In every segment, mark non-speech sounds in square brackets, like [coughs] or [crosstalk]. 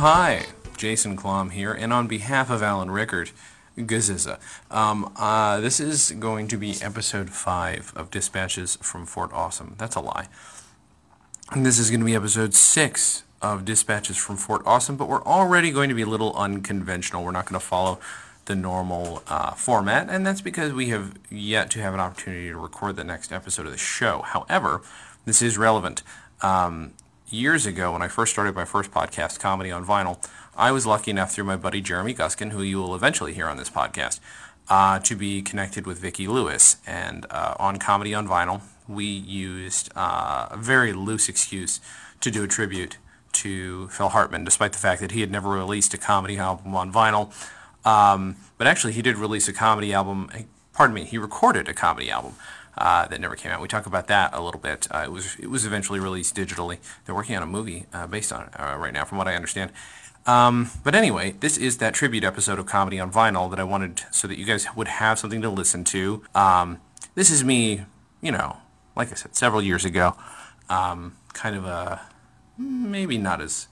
Hi. Jason Klamm here, and on behalf of Alan Rickard, Gaziza, um, uh, this is going to be episode 5 of Dispatches from Fort Awesome. That's a lie. And this is going to be episode 6 of Dispatches from Fort Awesome, but we're already going to be a little unconventional. We're not going to follow the normal uh, format, and that's because we have yet to have an opportunity to record the next episode of the show. However, this is relevant. Um, years ago, when I first started my first podcast, Comedy on Vinyl, I was lucky enough through my buddy Jeremy Guskin, who you will eventually hear on this podcast, uh, to be connected with Vicki Lewis. And uh, on Comedy on Vinyl, we used uh, a very loose excuse to do a tribute to Phil Hartman, despite the fact that he had never released a comedy album on vinyl. Um, but actually, he did release a comedy album. eh, Pardon me, he recorded a comedy album uh, that never came out. We talk about that a little bit. Uh, it was it was eventually released digitally. They're working on a movie uh, based on it uh, right now, from what I understand. Um, but anyway, this is that tribute episode of Comedy on Vinyl that I wanted so that you guys would have something to listen to. Um, this is me, you know, like I said, several years ago. Um, kind of a maybe not as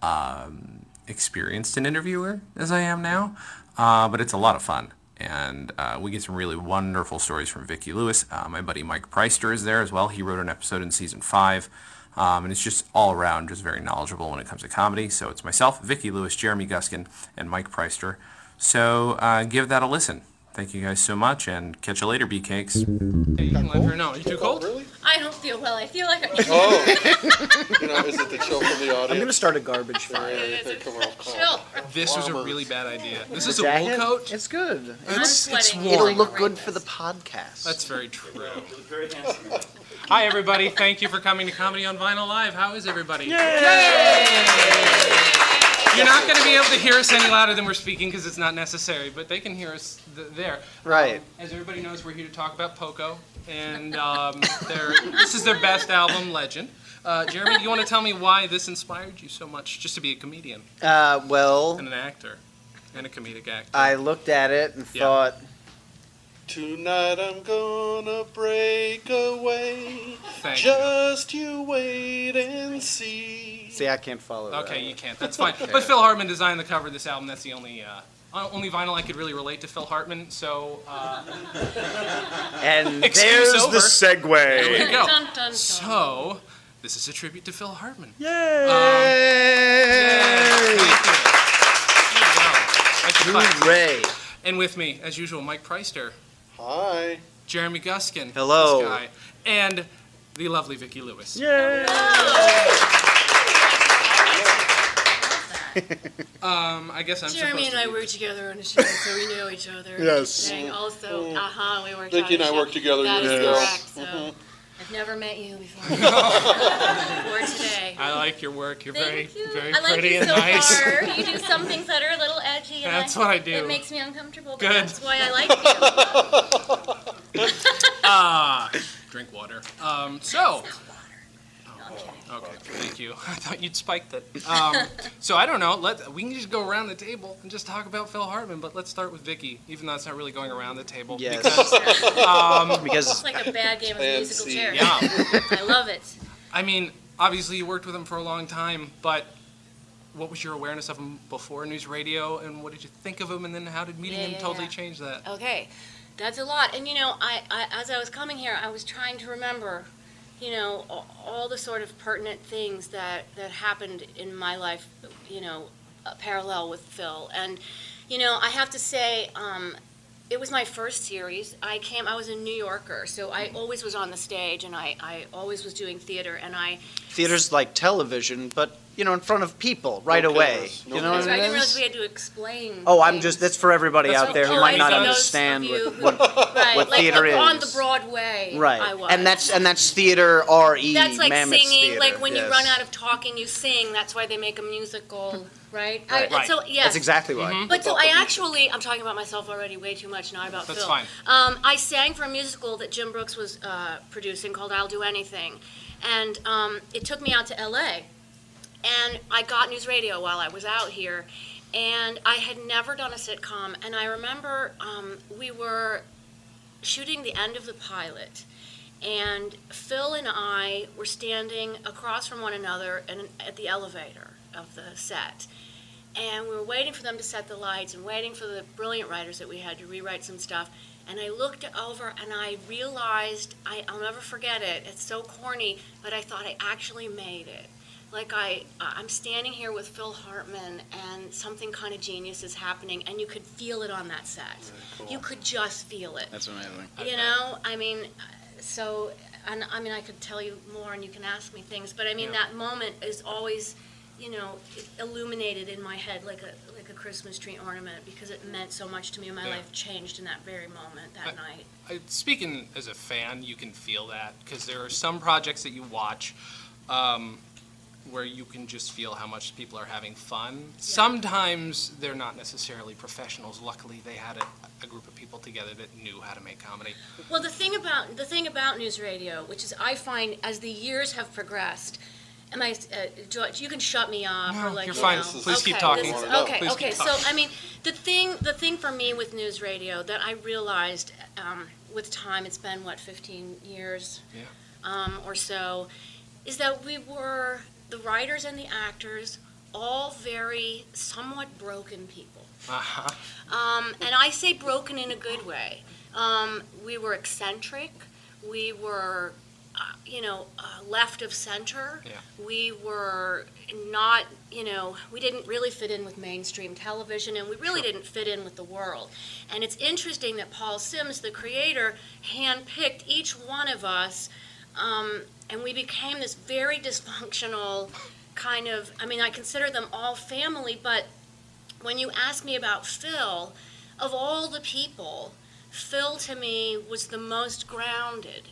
um, experienced an interviewer as I am now, uh, but it's a lot of fun. And uh, we get some really wonderful stories from Vicki Lewis. Uh, my buddy Mike Preister is there as well. He wrote an episode in season five. Um, and it's just all around just very knowledgeable when it comes to comedy. So it's myself, Vicki Lewis, Jeremy Guskin, and Mike Preister. So uh, give that a listen. Thank you guys so much, and catch you later, B cakes. Hey, you can let her know. Are you too cold? Really? I don't feel well. I feel like I'm. Oh, [laughs] you know, is it the chill from the audience? I'm going to start a garbage fire. you think I'm all chill. This was a really bad idea. This is a Jacket? wool coat. It's good. I'm It's, it's sweating. warm. It'll look good for the podcast. That's very true. [laughs] Hi, everybody. Thank you for coming to Comedy on Vinyl Live. How is everybody? Yay. You're not going to be able to hear us any louder than we're speaking because it's not necessary, but they can hear us th- there. Right. Um, as everybody knows, we're here to talk about Poco, and um, this is their best album, Legend. Uh, Jeremy, do you want to tell me why this inspired you so much just to be a comedian Uh, well, and an actor and a comedic actor? I looked at it and Yeah. thought, Tonight I'm gonna break away. Thank you. Just you wait and see. see, I can't follow that. Okay, you can't. That's fine. [laughs] But Phil Hartman designed the cover of this album. That's the only uh, only vinyl I could really relate to Phil Hartman. So uh, And [laughs] Excuse there's over. the segue. there we go. Dun, dun, dun. So this is a tribute to Phil Hartman. Yay! Thank you. Here we go. Like the clap. Hooray! And with me, as usual, Mike Preister, Hi. Jeremy Guskin, Hello. this guy, and the lovely Vicki Lewis. Yay! [laughs] Um, I guess I'm Jeremy supposed and I to. worked together on a show, so we know each other. Yes. And also, uh huh, we worked Vicki on and I show. worked together That years is ago. correct. So I've never met you before. [laughs] Before today. I like your work. You're very, Thank you. very I like pretty you and so nice. far. [laughs] You do some things that are a little edgy. And That's I, what I do. It makes me uncomfortable, but Good. that's why I like you. Ah, drink water. Um, so. No, I'm kidding. Okay, thank you. [laughs] I thought you'd spiked it. Um, [laughs] so I don't know. Let we can just go around the table and just talk about Phil Hartman, but let's start with Vicky, even though it's not really going around the table. Yes. Because, [laughs] It's Because like a bad game of Fancy. musical chairs. yeah, I love it. I mean, obviously you worked with him for a long time, but what was your awareness of him before news radio, and what did you think of him, and then how did meeting Yeah, him yeah, totally yeah. change that? Okay, that's a lot. And you know, I, I as I was coming here, I was trying to remember, you know, all, the sort of pertinent things that that happened in my life, you know, uh, parallel with Phil. And you know, I have to say, um, it was my first series. I came, I was a New Yorker, so I always was on the stage, and I, I always was doing theater, and I theater's like television, but you know, in front of people right No away. cameras, no you know what I I didn't it realize we had to explain. Oh, I'm just that's for everybody That's out there who might not understand what, who- what [laughs] right, what like theater the- on the is. Broadway. right. I was. And that's and that's theater R E That's like Mammoth singing, theater. like when you yes. run out of talking, you sing. That's why they make a musical, right? I, Right. and So yes. That's exactly why. But so I actually, I'm talking about myself already way too much, not about That's Phil. fine. Um, I sang for a musical that Jim Brooks was uh, producing called "I'll Do Anything," and um, it took me out to L.A. And I got news radio while I was out here, and I had never done a sitcom. And I remember um, we were shooting the end of the pilot, and Phil and I were standing across from one another in, at the elevator of the set. And we were waiting for them to set the lights and waiting for the brilliant writers that we had to rewrite some stuff. And I looked over and I realized, I, I'll never forget it, it's so corny, but I thought I actually made it. Like I, I'm standing here with Phil Hartman and something kind of genius is happening and you could feel it on that set. You could just feel it. That's amazing. You know, I mean, so, and I mean, I could tell you more and you can ask me things, but I mean, Yeah. that moment is always, you know, illuminated in my head like a, like a Christmas tree ornament because it meant so much to me and my Yeah. life changed in that very moment, that I- night. I, speaking as a fan, you can feel that because there are some projects that you watch um, where you can just feel how much people are having fun. Sometimes they're not necessarily professionals. Luckily, they had a, a group of people together that knew how to make comedy. Well, the thing about, the thing about news radio, which is I find as the years have progressed, Am I, uh, George, you can shut me off or No, like, you're you fine. know. Please keep talking. is- Okay, please okay, so, talking. I mean, the thing, the thing for me with news radio that I realized, um, with time, it's been, what, fifteen years? Yeah. Um, or so, is that we were, the writers and the actors, all very somewhat broken people. Uh-huh. Um, and I say broken in a good way. Um, we were eccentric. We were, uh, you know, uh, left of center. Yeah. We were not, you know, we didn't really fit in with mainstream television, and we really didn't fit in with the world. And it's interesting that Paul Simms, the creator, handpicked each one of us, um, and we became this very dysfunctional kind of. I mean, I consider them all family, but when you ask me about Phil, of all the people, Phil to me was the most grounded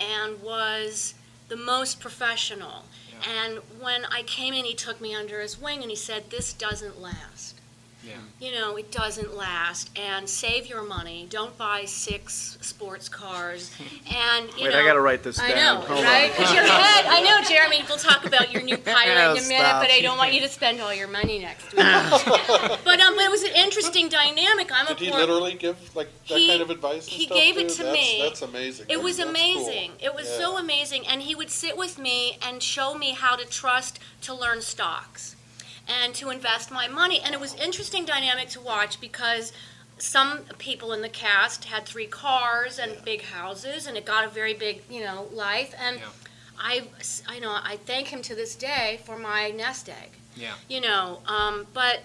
and was the most professional. And when I came in, he took me under his wing and he said, This doesn't last. Yeah. You know, it doesn't last. And save your money. Don't buy six sports cars. [laughs] And, you Wait, know. I gotta write this I down. know, Hold on. right? 'Cause your [laughs] head, I know, Jeremy, we'll talk about your new [laughs] pilot in a minute, but I don't want you to spend all your money next week. but um, but it was an interesting dynamic. I'm Did a he poor, literally give like that He- kind of advice? And he stuff gave it to that's, me. That's amazing. It was That's cool. amazing. It was so amazing. And he would sit with me and show me how to trust to learn stocks and to invest my money. And it was interesting dynamic to watch because some people in the cast had three cars and big houses and it got a very big, you know, life. And Yeah. I, I know, I thank him to this day for my nest egg, Yeah. you know, um, but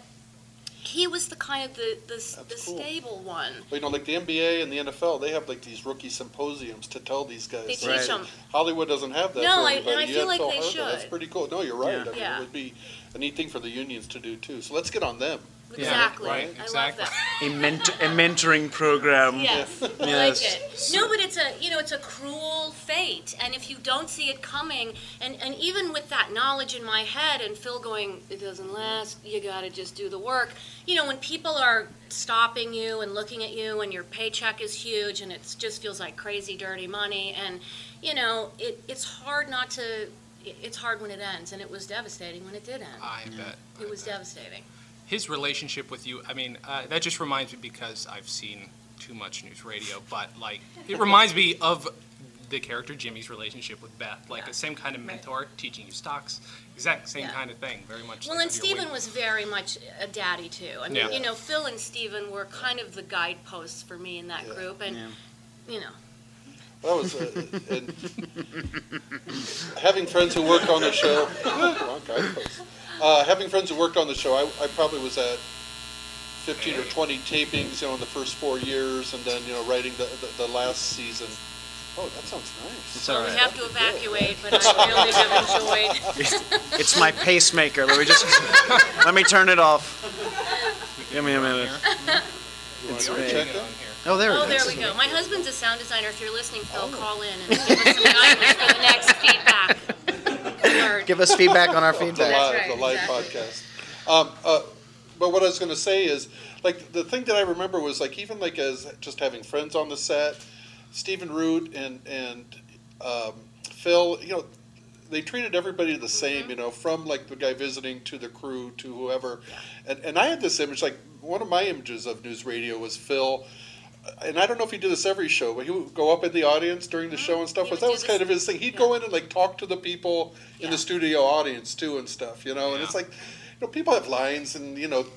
he was the kind of the, the, the cool. stable one. Well, you know, like the NBA and the NFL, they have like these rookie symposiums to tell these guys. They teach Right. them. Hollywood doesn't have that. No, for I- and. I You feel like Phil they Hartman. That's pretty cool. No, you're right. Yeah. I mean, Yeah. it would be a neat thing for the unions to do too. So let's get on them. Exactly. right, I exactly. love that. A, ment- a mentoring program. Yes, I Yes. like it. No, but it's a you know it's a cruel fate, and if you don't see it coming, and and even with that knowledge in my head, and Phil going, it doesn't last. You got to just do the work. You know, when people are stopping you and looking at you, and your paycheck is huge, and it just feels like crazy, dirty money, and you know, it it's hard not to. It- It's hard when it ends, and it was devastating when it did end. I bet. It I was bet. devastating. his relationship with you, I mean, uh, that just reminds me because I've seen too much news radio, but like, it reminds me of the character Jimmy's relationship with Beth, like Yeah. the same kind of mentor, teaching you stocks, exact same Yeah. kind of thing, very much. Well, like and of your Stephen wing. was very much a daddy too. I mean, Yeah. you know, Phil and Stephen were kind of the guideposts for me in that Yeah. group, and Yeah. you know, That was uh, and having friends who worked on the show. wrong guidepost. Uh, having friends who worked on the show, I, I probably was at 15 or 20 tapings, you know, in the first four years, and then you know, writing the the, the last season. Oh, that sounds nice. It's all right. We have to evacuate, but I really have enjoyed. [laughs] It. It's my pacemaker. Let me just [laughs] let me turn it off. Give me a minute. You want It's to check that? Oh, there Oh, it there is. we go. My husband's a sound designer. If you're listening, Phil, call in and give us some guidance for the next feedback. [laughs] Alert. Give us feedback on our The feedback. That's live, right, the live exactly. podcast. Um, uh, but what I was going to say is, like, the thing that I remember was like even like as just having friends on the set, Stephen Root and and um, Phil, you know, they treated everybody the same, Mm-hmm. you know, from like the guy visiting to the crew to whoever. And and I had this image, like one of my images of news radio was Phil. And I don't know if he did this every show, but he would go up in the audience during the show and stuff. Was that was kind of his thing? He'd yeah. go in and like talk to the people in the studio audience too and stuff, you know. And it's like, you know, people have lines and you know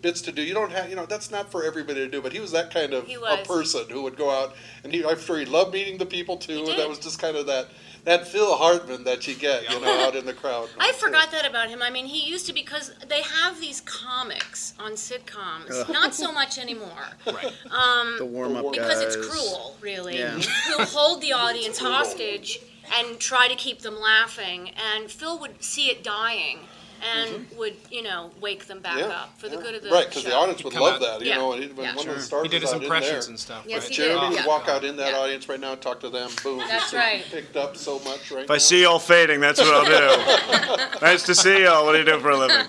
bits to do. You don't have, you know, that's not for everybody to do. But he was that kind of a person who would go out and he, I'm sure he loved meeting the people too. And that was just kind of that that Phil Hartman that you get, you know, out in the crowd. I forgot that about him. I mean, he used to because they have these comics on sitcoms. Uh. Not so much anymore. [laughs] Right. Um, the warm up because guys. it's cruel, really. Yeah. Who hold the [laughs] audience hostage and try to keep them laughing. And Phil would see it dying and would, you know, wake them back Mm-hmm. Yeah, up for the yeah. good of the right because the audience would come love out- that, you Yeah, know. And he, when yeah. one of the Sure. stars He did his was out in impressions and stuff. Yes, right? he Jeremy did, would yeah. walk out in that Yeah. audience right now and talk to them. Boom. That's Just right. Picked up so much right If I see y'all fading, that's what I'll do. [laughs] nice to see y'all. What do you do for a living?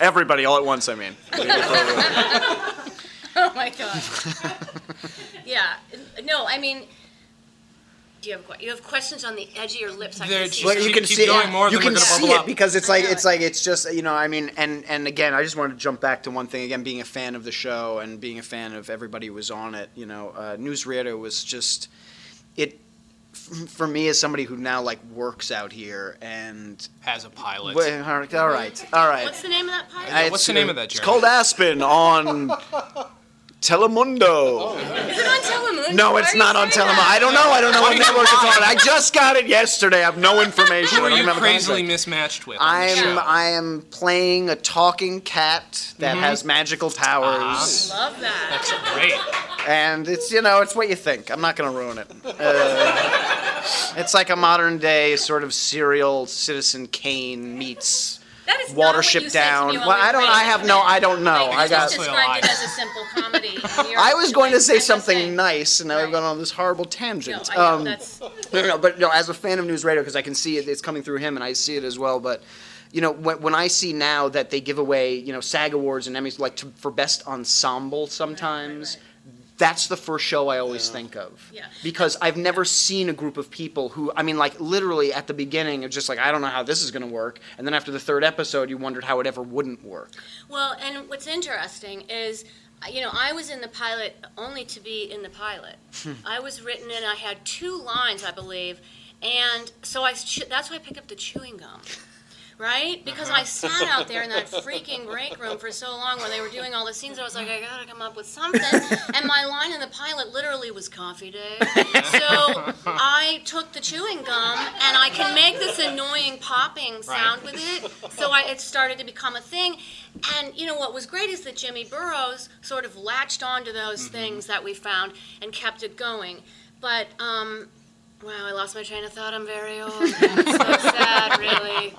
Everybody, all at once. I mean. What do you do for a living? [laughs] Oh my god. [laughs] yeah. No, I mean, do you have que- you have questions on the edge of your lips? I They're can see. just- Well, you Keep- can keep see going more you than can we're gonna see bubble it up. because it's I like know it's it. like it's just you know I mean and and again I just wanted to jump back to one thing again being a fan of the show and being a fan of everybody who was on it you know uh, News Radio was just it f- for me as somebody who now like works out here and Has a pilot. Well, all right all right all right What's the name of that pilot? Uh, What's it's, the name uh, of that, It's Jeremy? called Aspen on [laughs] Telemundo. Is it on Telemundo? No, Why it's not on Telemundo. that? I don't know. I don't know what network it's on. I just got it yesterday. I have no information. Who are you I crazily mismatched with? On I'm show? I am playing a talking cat that has magical powers, I Love that. That's great. and it's you know it's what you think. I'm not gonna ruin it. Uh, it's like a modern day sort of serial Citizen Kane meets That is not what Watership you said to Down. me when Well, we I don't. I have no. I don't know. Like, I got. just described it as a simple comedy. and you're [laughs] I was going to say something nice, and now I've Right. gone on this horrible No, tangent. I know, Um, that's, [laughs] No, no, no, but no, as a fan of news radio, because I can see it, it's coming through him, and I see it as well. But you know, when, when I see now that they give away, you know, SAG awards and Emmys like to, for best ensemble, sometimes that's the first show I always think of. Yeah. Because I've never seen a group of people who, I mean, like literally at the beginning, it's just like I don't know how this is going to work, and then after the third episode, you wondered how it ever wouldn't work. well, and what's interesting is, you know, I was in the pilot only to be in the pilot. Hmm. I was written in, I had two lines, I believe, and so I, that's why I picked up the chewing gum. Right? Because I sat out there in that freaking break room for so long when they were doing all the scenes. I was like, I gotta come up with something. And my line in the pilot literally was coffee day. So [laughs] I took the chewing gum and I can make this annoying popping sound with it. So I, it started to become a thing. And you know what was great is that Jimmy Burrows sort of latched onto those things that we found and kept it going. But um, wow, I lost my train of thought. I'm very old. So sad, really.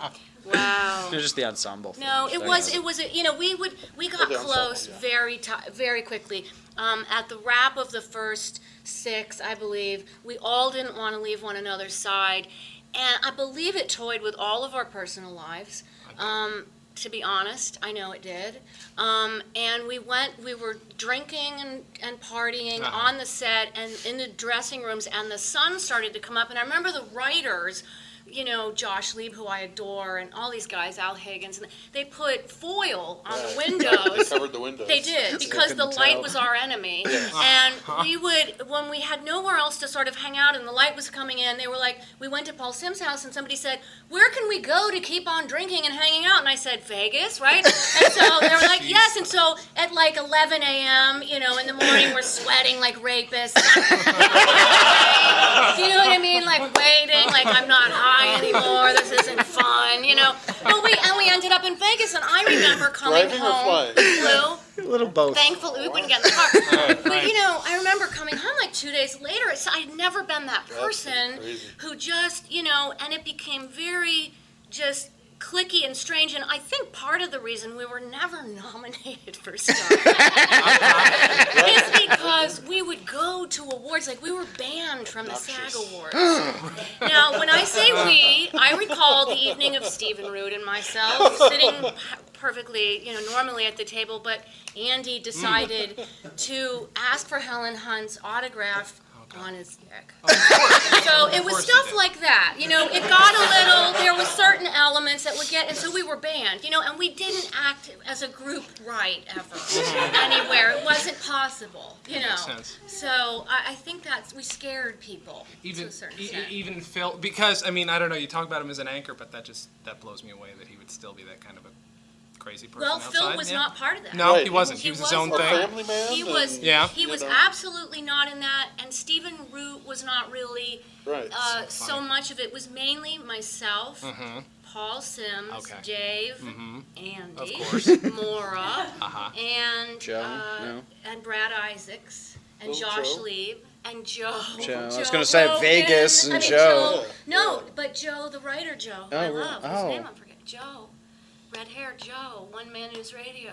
Wow. It's just the ensemble. No, it was it was a, you know we would we got the ensemble, close yeah. very ti very quickly. Um, at the wrap of the first six, I believe we all didn't want to leave one another's side, and I believe it toyed with all of our personal lives. Um, to be honest, I know it did. Um, and we went, we were drinking and, and partying Uh-huh. on the set and in the dressing rooms, and the sun started to come up. And I remember the writers, you know, Josh Lieb, who I adore, and all these guys, Al Higgins, and they put foil on the [laughs] windows. They covered the windows. They did because the couldn't light tell. was our enemy, and we would when we had nowhere else to sort of hang out, and the light was coming in. They were like, we went to Paul Simms' house, and somebody said, "Where can we go to keep on drinking and hanging out?" And I said, "Vegas, right?" and so they were like, [laughs] "Yes." And so at like 11 a.m., you know, in the morning, we're sweating like rapists. [laughs] Do you know what I mean? Like waiting, like I'm not high [laughs] anymore. This isn't fun, you know. But we and we ended up in Vegas, and I remember [laughs] coming Driving or home. flying? Flew. [laughs] A little both. Thankfully, we couldn't get in the car. But you know, I remember coming home like two days later, it's, I'd never been that person crazy. who just, you know, and it became very just clicky and strange. And I think part of the reason we were never nominated for stuff to awards, like we were banned from the SAG Awards. [gasps] now, when I say we, I recall the evening of Stephen Root and myself [laughs] sitting perfectly, you know, normally at the table, but Andy decided [laughs] to ask for Helen Hunt's autograph on his neck. So it was stuff like that, you know, it got a little, there was certain elements that would get, and so we were banned, you know, and we didn't act as a group right ever, mm-hmm. anywhere, it wasn't possible, you know. Makes sense. So I, I think that's, we scared people to Even a certain e- extent. even Phil, because I mean I don't know. You talk about him as an anchor, but that just that blows me away that he would still be that kind of a crazy person Well, outside. Phil was yeah. not part of that. No, Right. he wasn't. He, He was his own wasn't. A thing. family man. He was, and- Yeah. he you was know. absolutely not in that, and Stephen Root was not really, Right. uh, So so much of it was mainly myself, Mhm. Paul Simms, Okay. Dave, Mhm. Andy, Of [laughs] course. Maura, [laughs] Uh-huh. and Joe, uh, no? and Brad Isaacs and Little Josh Joe? Lieb and Joe. Joe. [laughs] I was gonna say Rogan. Vegas and I mean, Joe. No, but Joe, the writer Joe, who I Oh, love. His oh. name I'm forgetting. Joe, red hair Joe, One Man News Radio.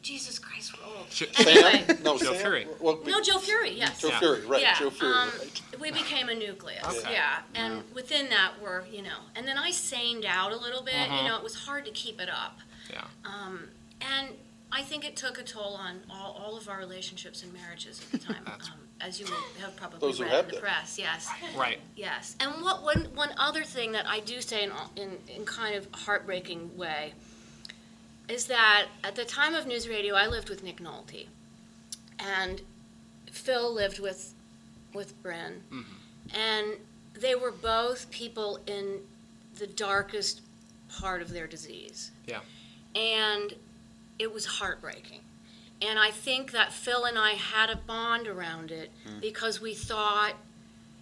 Jesus Christ, we're old. Sh- Anyway. Sam? No, Joe Sam? Furey. Well, No, Joe Furey, yes. Joe Yeah. Furey, right? yeah, Joe Furey, um, right. we became a nucleus. Okay. Yeah, and within that were, you know, and then I saned out a little bit. You know, it was hard to keep it up. Yeah. Um, and I think it took a toll on all, all of our relationships and marriages at the time, [laughs] That's- um, as you have probably Those who read have in the been. press. Yes. Right. Yes, and what one one other thing that I do say in in, in kind of heartbreaking way is that at the time of news radio, I lived with Nick Nolte, and Phil lived with with Brynn, mm-hmm. and they were both people in the darkest part of their disease. Yeah. and it was heartbreaking. And I think that Phil and I had a bond around it because we thought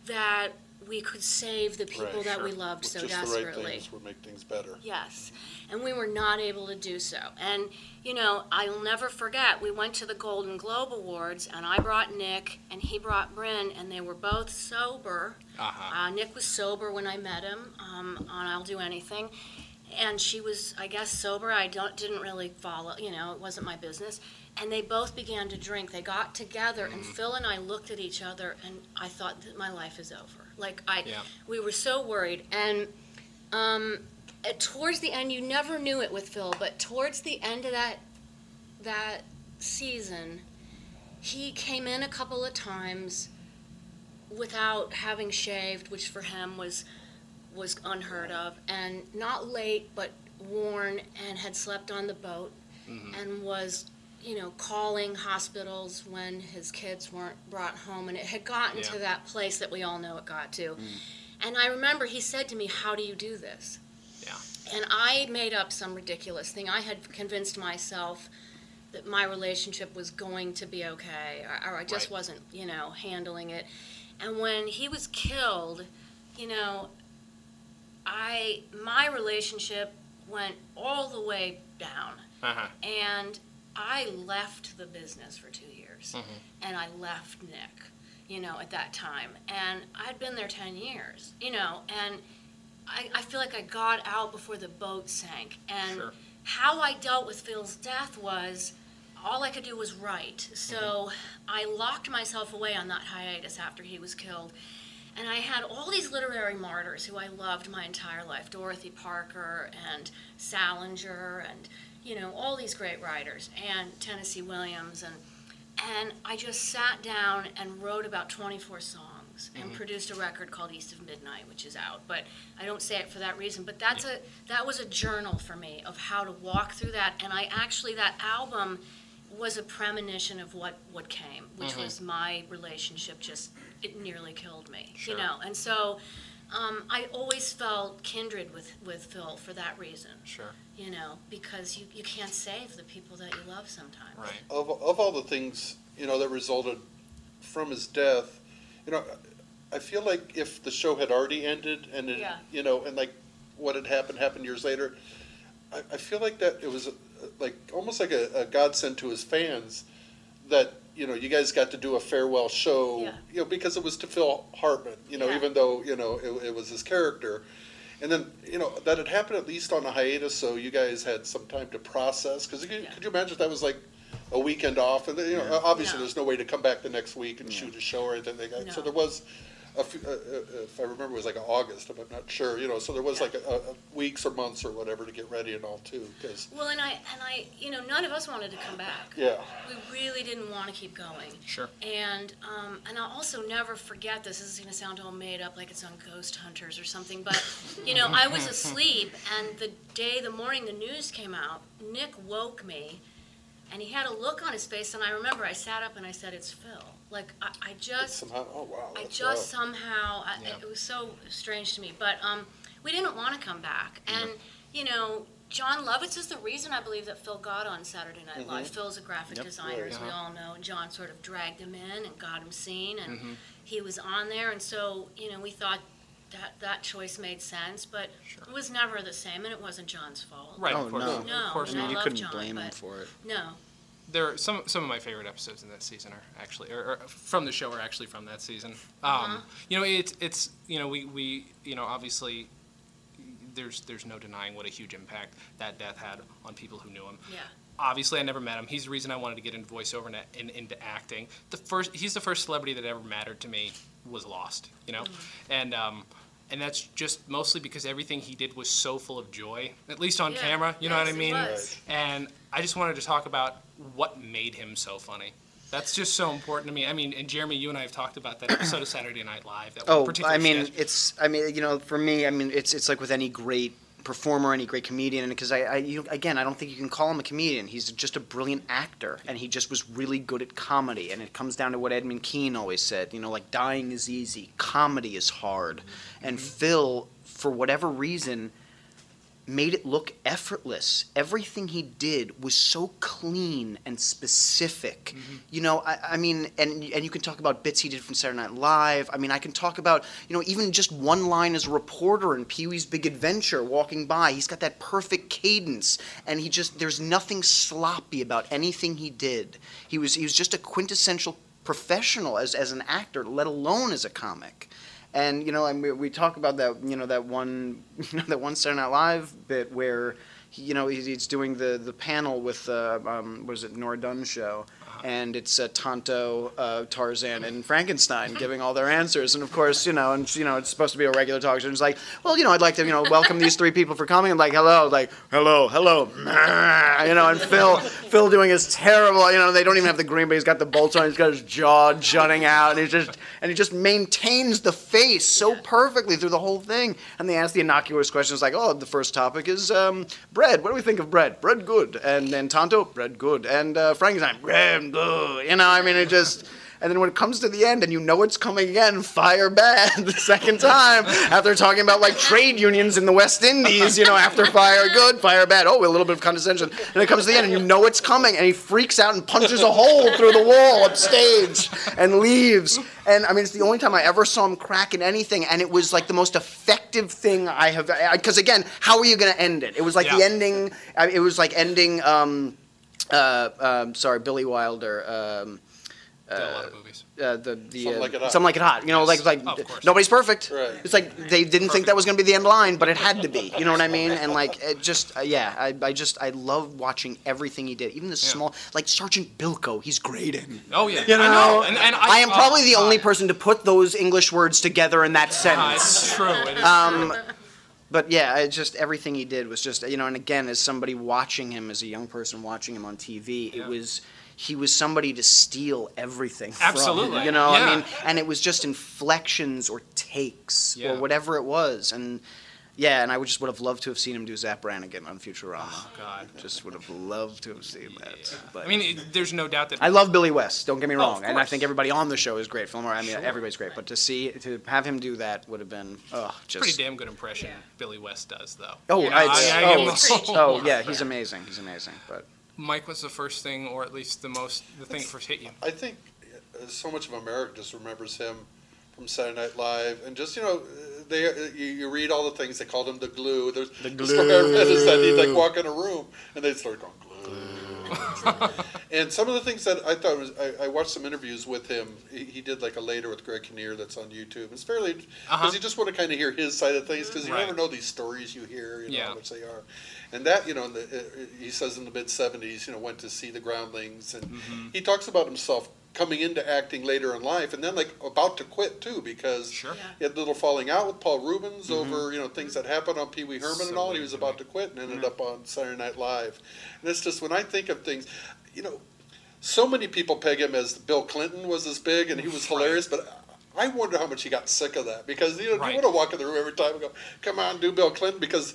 that we could save the people Right, that we sure. loved With so just the right desperately. things would make things better. Yes, and we were not able to do so. And, you know, I'll never forget, we went to the Golden Globe Awards, and I brought Nick, and he brought Brynn, and they were both sober. Uh-huh. Uh, Nick was sober when I met him um, on I'll Do Anything. And she was, I guess, sober. I don't, didn't really follow, you know, it wasn't my business. And they both began to drink. They got together, and Phil and I looked at each other, and I thought that my life is over. Like, I, Yeah. we were so worried. And um, uh, towards the end, you never knew it with Phil, but towards the end of that that season, he came in a couple of times without having shaved, which for him was was unheard of, and not late, but worn, and had slept on the boat, mm-hmm. and was you know calling hospitals when his kids weren't brought home, and it had gotten to Yeah. that place that we all know it got to. Mm-hmm. And I remember he said to me, "How do you do this?" Yeah. And I made up some ridiculous thing. I had convinced myself that my relationship was going to be okay, or, or I just Right. wasn't, you know, handling it. And when he was killed, you know, I my relationship went all the way down, Uh-huh. and I left the business for two years, Mhm. and I left Nick, you know, at that time, and I'd been there ten years, you know, and I, I feel like I got out before the boat sank, and Sure. how I dealt with Phil's death was all I could do was write. So I locked myself away on that hiatus after he was killed. And I had all these literary martyrs who I loved my entire life Dorothy Parker and Salinger and, you know, all these great writers, and Tennessee Williams. And, and I just sat down and wrote about 24 songs and produced a record called East of Midnight, which is out. But I don't say it for that reason. But that's a that was a journal for me of how to walk through that. And I actually that album was a premonition of what what came, which Mhm. was my relationship. Just it nearly killed me, Sure. you know. And so um, I always felt kindred with with Phil for that reason, Sure. you know, because you you can't save the people that you love sometimes. Right. Of, of all the things, you know, that resulted from his death, you know, I feel like if the show had already ended and it, Yeah. you know, and like what had happened happened years later, I, I feel like that it was uh, like almost like a, a godsend to his fans that you know, you guys got to do a farewell show, Yeah. you know, because it was to Phil Hartman, you know, Yeah. even though, you know, it, it was his character. And then, you know, that had happened at least on a hiatus, so you guys had some time to process. Because Yeah. could you imagine if that was like a weekend off? And, then, you know, obviously No. there's no way to come back the next week and shoot a show or anything like that. So there was, a few, uh, uh, if I remember, it was like August, but I'm not sure, you know, so there was Yeah. like a, a weeks or months or whatever to get ready and all too, because, Well, and I, and I, you know, none of us wanted to come back. yeah. We really didn't want to keep going. Sure. And, um, and I'll also never forget this. This is going to sound all made up like it's on Ghost Hunters or something. But, you know, I was asleep, [laughs] and the day, the morning the news came out, Nick woke me, and he had a look on his face. And I remember I sat up and I said, It's Phil. Like, I, I just. Somehow, oh, wow. I that's just rough. somehow, I, Yeah. it was so strange to me. But um, we didn't want to come back. Mm-hmm. And, you know, Jon Lovitz is the reason I believe that Phil got on Saturday Night mm-hmm. Live. Phil's a graphic designer, as we all know, and Jon sort of dragged him in and got him seen, and mm-hmm. he was on there. And so, you know, we thought that that choice made sense, but it was never the same, and it wasn't Jon's fault. Right. Oh, of course. no. No, Of course and not. I you love couldn't Jon, blame him but- for it. No. There are some some of my favorite episodes in that season are actually or, or from the show are actually from that season. Um, You know, it's it's you know we we you know obviously there's there's no denying what a huge impact that death had on people who knew him. Yeah. Obviously, I never met him. He's the reason I wanted to get into voiceover and, and into acting. The first, he's the first celebrity that ever mattered to me was Lost, you know, and um, and that's just mostly because everything he did was so full of joy, at least on Yeah. camera. You know what I mean? And I just wanted to talk about what made him so funny. That's just so important to me. I mean, and Jeremy, you and I have talked about that episode of Saturday Night Live. That Oh, I mean, sketch. it's. I mean, you know, for me, I mean, it's it's like with any great performer, any great comedian, and because I, I you, again, I don't think you can call him a comedian. He's just a brilliant actor, and he just was really good at comedy. And it comes down to what Edmund Kean always said. You know, like dying is easy, comedy is hard. And Phil, for whatever reason, made it look effortless. Everything he did was so clean and specific. Mm-hmm. You know, I, I mean, and and you can talk about bits he did from Saturday Night Live. I mean, I can talk about you know even just one line as a reporter in Pee Wee's Big Adventure, walking by. He's got that perfect cadence, and he just there's nothing sloppy about anything he did. He was he was just a quintessential professional as as an actor, let alone as a comic. And you know, and we, we talk about that, you know, that one, [laughs] you know, that one Saturday Night Live bit where, he, you know, he's, he's doing the the panel with, uh, um, what is it, Nora Dunn show, and it's uh, Tonto, uh, Tarzan, and Frankenstein giving all their answers, and of course, you know, and you know, it's supposed to be a regular talk show. And it's like, well, you know, I'd like to, you know, welcome these three people for coming, and like, hello, like, hello, hello, you know, and Phil, Phil doing his terrible, you know, they don't even have the green, but he's got the bolts on, he's got his jaw jutting out, and he just, and he just maintains the face so perfectly through the whole thing. And they ask the innocuous questions like, oh, the first topic is um, bread. What do we think of bread? Bread good. And then Tonto, bread good. And uh, Frankenstein, bread good. You know, I mean, it just. And then when it comes to the end and you know it's coming again, fire bad [laughs] the second time after talking about like trade unions in the West Indies, you know, after fire good, fire bad. Oh, a little bit of condescension. And it comes to the end and you know it's coming and he freaks out and punches a hole through the wall upstage and leaves. And I mean, it's the only time I ever saw him crack in anything and it was like the most effective thing I have. Because again, how are you going to end it? It was like the ending, it was like ending, um, uh, um, sorry, Billy Wilder. Um, a lot of movies. uh, the the Something uh, Like It Hot. something like it hot. You know, Yes. like like Of course. nobody's perfect. Right. It's like they didn't think that was going to be the end line, but it had to be. You know what I mean? And like it just uh, yeah, I, I just I love watching everything he did, even the small like Sergeant Bilko. He's great in. Oh yeah, You know, I know. And, and I, I am oh, probably the only person to put those English words together in that Ah, sentence. it's true. It is [laughs] Um, true. But yeah, it just everything he did was just you know, and again, as somebody watching him, as a young person watching him on TV, Yeah. it was he was somebody to steal everything Absolutely, from. You know, yeah. I mean, and it was just inflections or takes Yeah. or whatever it was, and yeah, and I would just would have loved to have seen him do Zapp Brannigan on Futurama. Oh, God. Just would have loved to have seen that. But I mean, it, there's no doubt that I love Billy West. Don't get me Oh, wrong, of and I think everybody on the show is great. Phil LaMarr, I mean, Sure. everybody's great. But to see to have him do that would have been oh, just pretty damn good impression Billy West does, though. Oh, Yeah. I, I- I oh, am- it's- [laughs] oh, yeah, he's amazing. He's amazing. But Mike, was the first thing, or at least the most, the thing that first hit you? I think uh, so much of America just remembers him from Saturday Night Live, and just you know, uh, they uh, you, you read all the things they called him the glue. There's the, story I read is that he'd like walk in a room and they'd start going glue, [laughs] And some of the things that I thought was, I, I watched some interviews with him. He, he did like a later with Greg Kinnear that's on YouTube. It's fairly, because Uh-huh. you just want to kind of hear his side of things because you Right. never know these stories you hear, you know, Yeah. much they are. And that, you know, in the, uh, he says in the mid 70s, you know, went to see the groundlings. And Mm-hmm. he talks about himself coming into acting later in life and then like about to quit too because Sure. he had a little falling out with Paul Reubens mm-hmm. over, you know, things that happened on Pee Wee Herman and all. And he was about to quit and ended up on Saturday Night Live. And it's just when I think of things, you know, so many people peg him as Bill Clinton was as big and he was Right. hilarious, but I wonder how much he got sick of that because you know Right. you want to walk in the room every time and go, "Come on, do Bill Clinton," because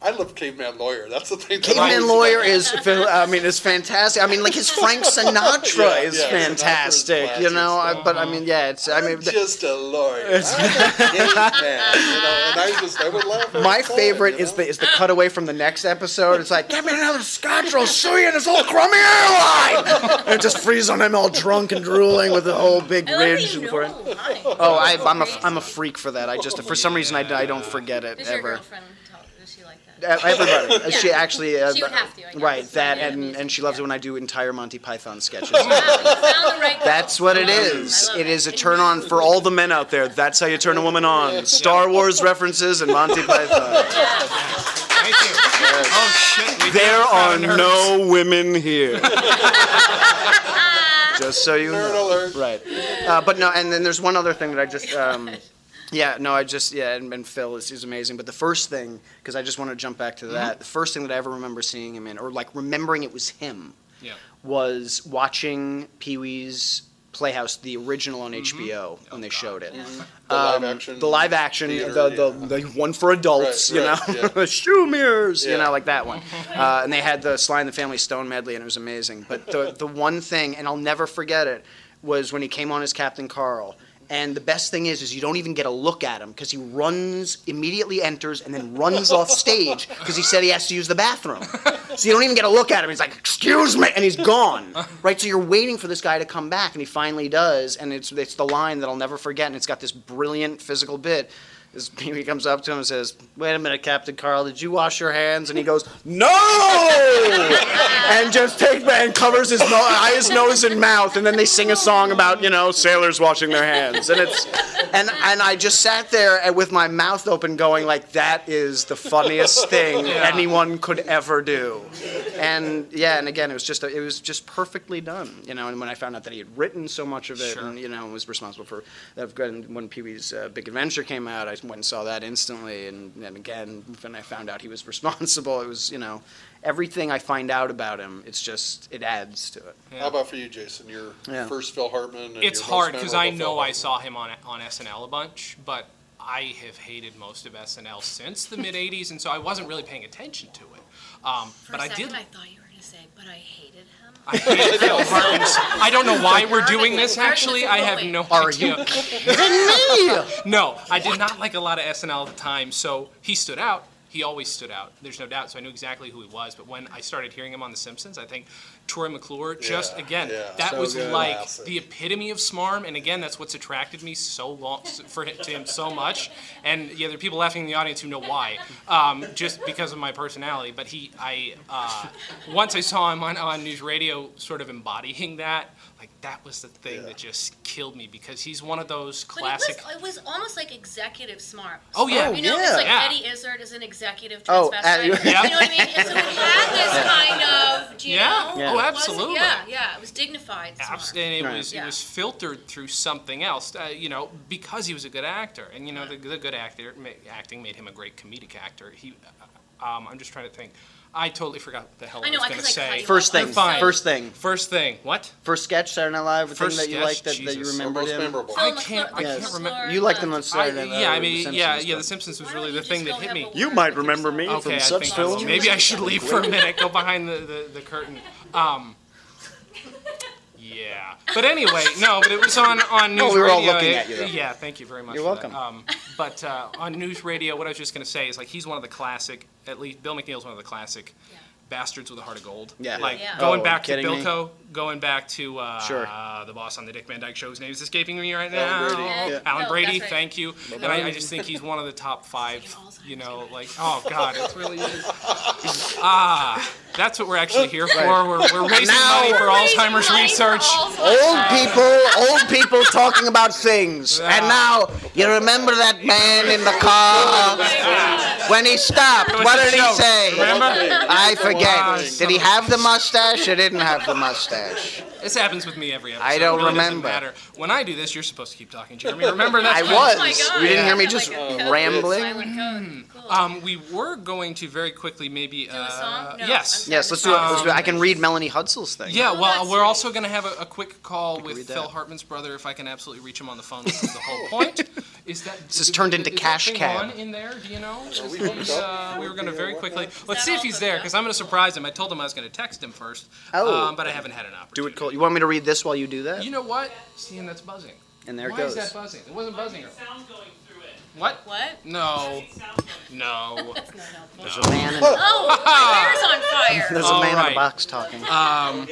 I love Caveman Lawyer. That's the thing. that I Caveman always- Lawyer is, I mean, is fantastic. I mean, like his Frank Sinatra Yeah, is yeah, fantastic. Sinatra's You know, I, but I mean, yeah, it's. I mean, I'm just a lawyer. I'm a caveman, you know, and I just I would laugh. every My time, favorite you is know? the is the cutaway from the next episode. It's like, get me another scotch, I'll sue you in this whole crummy airline. And it just freezes on him all drunk and drooling with the whole big I love that ridge you in front. know. Hi. Oh, I, I'm a I'm a freak for that. I just for some reason I, I don't forget it Does your ever. girlfriend tell, does she like that? Uh, Everybody, [laughs] Yeah. she actually uh, She would have to, I guess. right that Yeah. and and she loves it when I do entire Monty Python sketches. Wow, you found the right. That's what it I love is. I love It is a turn on for all the men out there. That's how you turn a woman on. Star Wars references and Monty Python. [laughs] Thank you. Oh shit. We There are no women here. [laughs] Just so you Nerd know. alert. Right. Uh, but no, and then there's one other thing that I just. Um, yeah, no, I just yeah, and, and Phil is, is amazing. But the first thing, because I just want to jump back to that, the first thing that I ever remember seeing him in, or like remembering it was him, Yeah. was watching Pee Wee's Playhouse, the original on HBO when they showed it. The live Um, action the live action, theater, the, the, yeah. the one for adults, Right, you right, know, yeah. [laughs] the shoe mirrors, you Yeah. know, like that one. [laughs] Uh, and they had the Sly and the Family Stone medley, and it was amazing. But the the one thing, and I'll never forget it, was when he came on as Captain Carl. And the best thing is, is you don't even get a look at him because he runs, immediately enters, and then runs off stage because he said he has to use the bathroom. So you don't even get a look at him. He's like, "Excuse me," and he's gone. Right? So you're waiting for this guy to come back, and he finally does. And it's it's the line that I'll never forget, and it's got this brilliant physical bit. This [laughs] he comes up to him and says, "Wait a minute, Captain Carl, did you wash your hands?" And he goes, "No!" [laughs] and just takes and covers his no- eyes, nose, and mouth, and then they sing a song about you know sailors washing their hands, and it's and and I just sat there and with my mouth open, going like, "That is the funniest thing [laughs] Yeah. anyone could ever do," and yeah, and again, it was just a, it was just perfectly done, you know. And when I found out that he had written so much of it, Sure. and you know, was responsible for that, when Pee Wee's uh, Big Adventure came out, I went and saw that instantly, and, and again, when I found out he was [laughs] responsible, it was you know, everything I find out about him, it's just it adds to it. How about for you, Jason? Your Yeah. first Phil Hartman. And It's your hard because I know I saw him on on SNL a bunch, but I have hated most of SNL since the mid '80s, and so I wasn't really paying attention to it. Um, For but a I second, did. I thought you were going to say, but I hated him. I hated Phil Hartman. I don't know why we're doing this. Actually, I have bully. no Are idea. you [laughs] kidding me? No, I did not like a lot of SNL at the time, so he stood out. He always stood out. There's no doubt. So I knew exactly who he was. But when I started hearing him on The Simpsons, I think Troy McClure, just Yeah, again, yeah. that So was like Classic. the epitome of smarm. And again, that's what's attracted me so long for him, to him so much. And yeah, there are people laughing in the audience who know why, um, just because of my personality. But he, I, uh, once I saw him on, on news radio, sort of embodying that. Like that was the thing Yeah. that just killed me because he's one of those But classic. it was, it was almost like executive smart. Oh, yeah. You know, Oh, it's like yeah. Eddie Izzard is an executive Oh, transvestite. uh, you know what I mean? And so it had [laughs] this kind of, do you Yeah. know? Yeah. it Oh, wasn't- absolutely. Yeah, yeah. It was dignified Abs- smart. and it Right. was it Yeah. was filtered through something else, uh, you know, because he was a good actor, and you know the, the good actor ma- acting made him a great comedic actor. He, uh, um, I'm just trying to think. I totally forgot what the hell I, I know, was I- going to 'cause I cut say. you First off. thing, Fine. first thing, First thing, what? first sketch Saturday Night Live, the thing First that you sketch? liked that, that you Jesus. Or remembered most him. memorable. I can't- I McClure- can't remember- You liked him on I, Saturday Night Live. yeah, I mean, The yeah, yeah. The Simpsons was really the thing that hit me. You might remember me yourself? from Okay, I such think films. maybe I should leave for a minute, go behind the, the, the curtain. Um, yeah, but anyway, no, but it was on on news No, we were all radio. looking at you, though. Yeah, thank you very much. You're for that. welcome. Um, but uh, on news radio, what I was just going to say is like he's one of the classic. At least Bill McNeal's one of the classic. Yeah. Bastards with a Heart of Gold. Yeah. Like Yeah. going Oh, back to kidding me? Bilko, going back to uh, Sure. the boss on the Dick Van Dyke Show. His name is escaping me right Alan now. Brady. Yeah. Alan No, Brady, that's right. thank you. And I, I just think he's one of the top [laughs] five. You know, like oh god, it really is. [laughs] Ah, That's what we're actually here for. We're, we're raising Now- money for Alzheimer's money for research. Alzheimer's. Old people, old people talking about things. And now, you remember that man in the car? [laughs] When he stopped, what a did he say? remember? I Wow. Did he have the mustache or didn't have the mustache? This happens with me every episode. I don't It really doesn't remember. matter. When I do this, you're supposed to keep talking, Jeremy. Remember that? I was. Oh my God. You didn't hear me just Like rambling? Silent code. Cool. Um, we were going to very quickly maybe. Do a uh, song? No, yes. I'm Yes, let's do it. Let's do it. I Um, can read Melanie Hudsel's thing. Yeah, Oh, well, that's we're right. also going to have a, a quick call with Phil that. Hartman's brother if I can absolutely reach him on the phone. [laughs] This is the whole point. Is that This has turned into is that Cash thing Cab. on in there? Do you know? We he, uh, we were going to very quickly. Let's see if he's there because I'm going to surprise him. I told him I was going to text him first, Oh. um, but I haven't had an Do opportunity. it, Cole. You want me to read this while you do that? You know what? See, and that's buzzing. And there it Why goes. is that buzzing? It wasn't buzzing. What? What? No. No. [laughs] That's not helpful. There's a man in, Oh, my hair's [laughs] on fire. [laughs] there's a All man in right. a box talking. Um,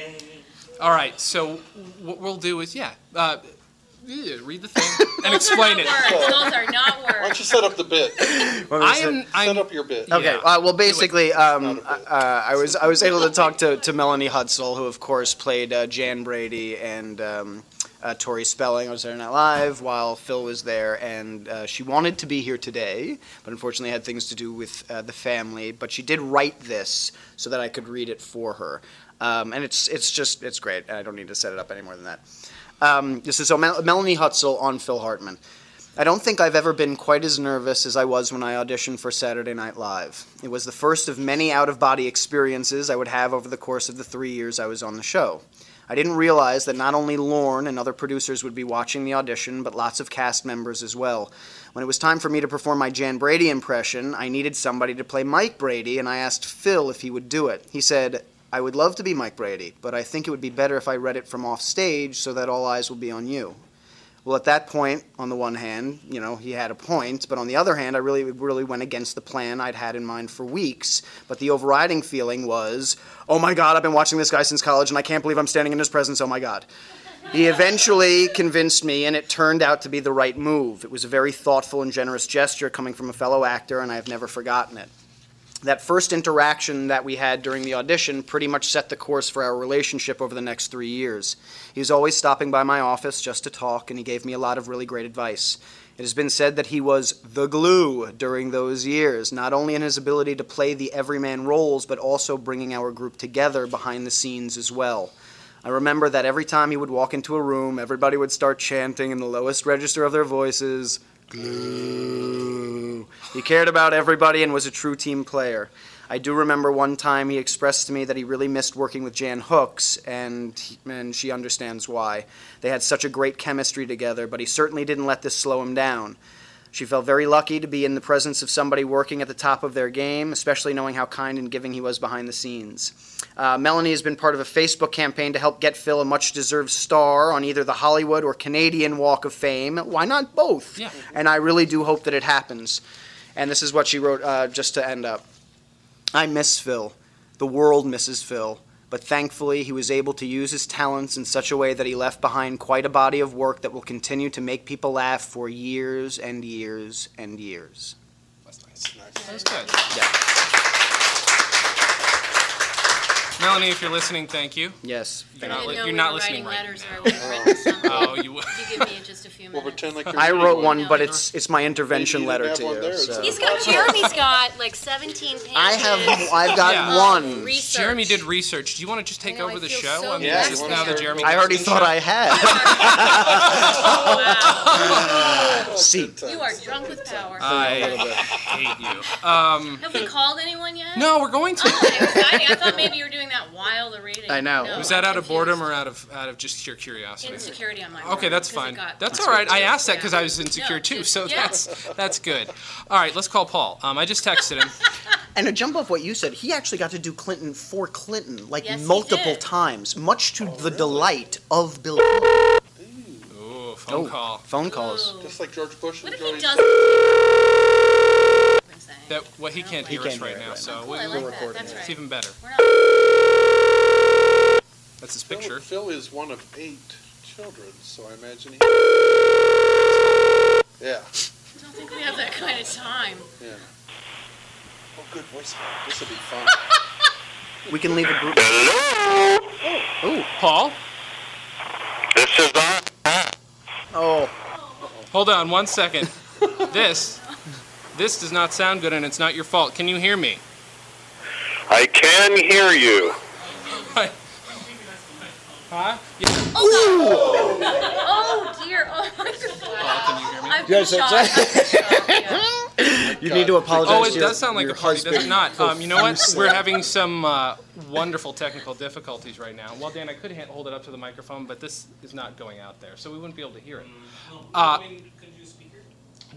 all right. So what we'll do is, yeah, uh, yeah, read the thing and explain it. Words. Those are not words. Why don't you set up the bit? [laughs] I am. I'm. Set up your bit. Okay. Yeah. Uh, well, basically, um, Not a bit. uh, I was I was able to talk to, to Melanie Hutsell, who of course played uh, Jan Brady and um, uh, Tori Spelling on Saturday Night Live, while Phil was there, and uh, she wanted to be here today, but unfortunately had things to do with uh, the family. But she did write this so that I could read it for her, um, and it's it's just it's great. I don't need to set it up any more than that. Um, this is Melanie Hutsell on Phil Hartman. I don't think I've ever been quite as nervous as I was when I auditioned for Saturday Night Live. It was the first of many out of body experiences I would have over the course of the three years I was on the show. I didn't realize that not only Lorne and other producers would be watching the audition, but lots of cast members as well. When it was time for me to perform my Jan Brady impression, I needed somebody to play Mike Brady, and I asked Phil if he would do it. He said, I would love to be Mike Brady, but I think it would be better if I read it from off stage so that all eyes will be on you. Well, at that point, on the one hand, you know, he had a point, but on the other hand, I really, really went against the plan I'd had in mind for weeks. But the overriding feeling was, oh my God, I've been watching this guy since college, and I can't believe I'm standing in his presence. Oh my God. He eventually convinced me, and it turned out to be the right move. It was a very thoughtful and generous gesture coming from a fellow actor, and I've never forgotten it that first interaction that we had during the audition pretty much set the course for our relationship over the next three years. He was always stopping by my office just to talk, and he gave me a lot of really great advice. It has been said that he was the glue during those years, not only in his ability to play the everyman roles, but also bringing our group together behind the scenes as well. I remember that every time he would walk into a room, everybody would start chanting in the lowest register of their voices, glue. He cared about everybody and was a true team player. I do remember one time he expressed to me that he really missed working with Jan Hooks, and, and she understands why. They had such a great chemistry together, but he certainly didn't let this slow him down. She felt very lucky to be in the presence of somebody working at the top of their game, especially knowing how kind and giving he was behind the scenes. Uh, Melanie has been part of a Facebook campaign to help get Phil a much deserved star on either the Hollywood or Canadian Walk of Fame. Why not both? Yeah. And I really do hope that it happens. And this is what she wrote uh, just to end up. I miss Phil. The world misses Phil. But thankfully, he was able to use his talents in such a way that he left behind quite a body of work that will continue to make people laugh for years and years and years. That's nice. That's good. Melanie, if you're listening, thank you. Yes. You're I not, didn't li- know you're we not were listening writing right letters, I now. would have. Oh, you would. You [laughs] give me just a few We'll minutes. pretend like you're I wrote one. one, but it's it's my intervention you letter didn't to have you. one there, so- so- He's got, Jeremy's got like 17 pages. I have I've got Yeah. one. Research. Jeremy did research. Do you want to just take I know, over I the feel show? so I mean, Yeah, just you now wanna that start? Jeremy. I already Dustin thought show? I had. [laughs] Oh, wow. [laughs] See, You are drunk with power. I hate you. Um, Have we called anyone yet? no, we're going to. Oh, exciting. I thought maybe you were doing that while the reading. I know. No, Was that I'm out of confused. boredom or out of out of just sheer curiosity? Insecurity on my part. Okay, that's 'cause it fine. got- That's all right. I asked that because I was insecure No, too, just- so yeah. that's that's good. All right, let's call Paul. Um, I just texted him. [laughs] and to jump off what you said, he actually got to do Clinton for Clinton, like Yes, he multiple did. times, much to the delight of Bill. Clinton. Ooh, phone Oh. call. Phone calls. Ooh. Just like George Bush What and if he Jody. does? That well, he can't hear He us can't right hear it now, right so Cool, we- I we're like that. recording. That's It's right. even better. We're not- That's his Phil, picture. Phil is one of eight children, so I imagine he. Yeah, I don't think we have that kind of time. yeah. Oh, good voicemail. This will be fun. [laughs] We can leave a group. Hello, Oh, oh. Paul, this is on. Oh, hold on one second. [laughs] this, this does not sound good, and it's not your fault. Can you hear me? I can hear you. [laughs] Huh? Yeah. Oh dear. Oh [laughs] my Paul, can you hear me? I feel Yes, shocked. Shocked, [laughs] you need to apologize. Oh, it to your- does sound like a party, does it not? Um, you know what? We're having some uh, wonderful technical difficulties right now. Well, Dan, I could hold it up to the microphone, but this is not going out there, so we wouldn't be able to hear it. Uh,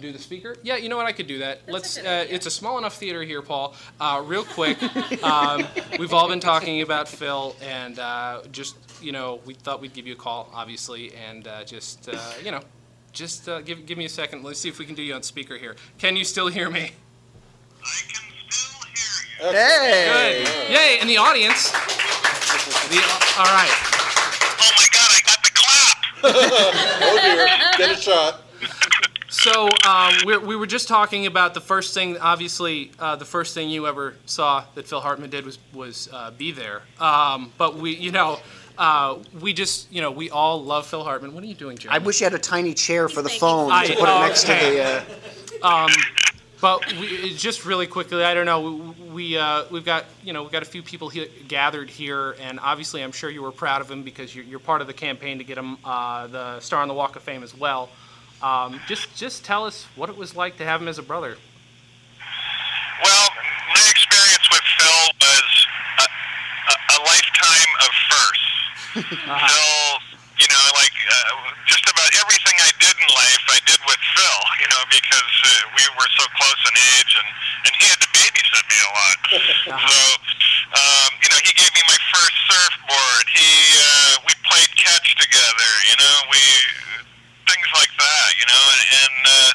do the speaker? Yeah, you know what? I could do that. Let's. a Uh, it's a small enough theater here, Paul. Uh, real quick, [laughs] um, we've all been talking about Phil, and uh, just you know, we thought we'd give you a call, obviously, and uh, just uh, you know, just uh, give give me a second. Let's see if we can do you on speaker here. Can you still hear me? I can still hear you. Hey. Good. Yay! And the audience. The, all right. Oh my God, I got the clap. [laughs] Oh dear, get a shot. [laughs] So um, we're, we were just talking about the first thing. Obviously, uh, the first thing you ever saw that Phil Hartman did was was uh, be there. Um, but we, you know, uh, we just, you know, we all love Phil Hartman. What are you doing, Jeremy? I wish you had a tiny chair for the phone making- to put I- it next to the. Uh, [laughs] But we, just really quickly, I don't know. We, we uh, we've got you know we've got a few people here, gathered here, and obviously I'm sure you were proud of him because you're, you're part of the campaign to get him uh, the star on the Walk of Fame as well. Um, just just tell us what it was like to have him as a brother. Well, my experience with Phil was a, a, a lifetime of firsts. [laughs] Phil, you know, like uh, just about everything I did in life, I did with Phil. You know, because uh, we were so close in age, and and he had to babysit me a lot. [laughs] So, um, you know, he gave me my first surfboard. He uh, we played catch together. You know, we things like that. You know, and. and uh,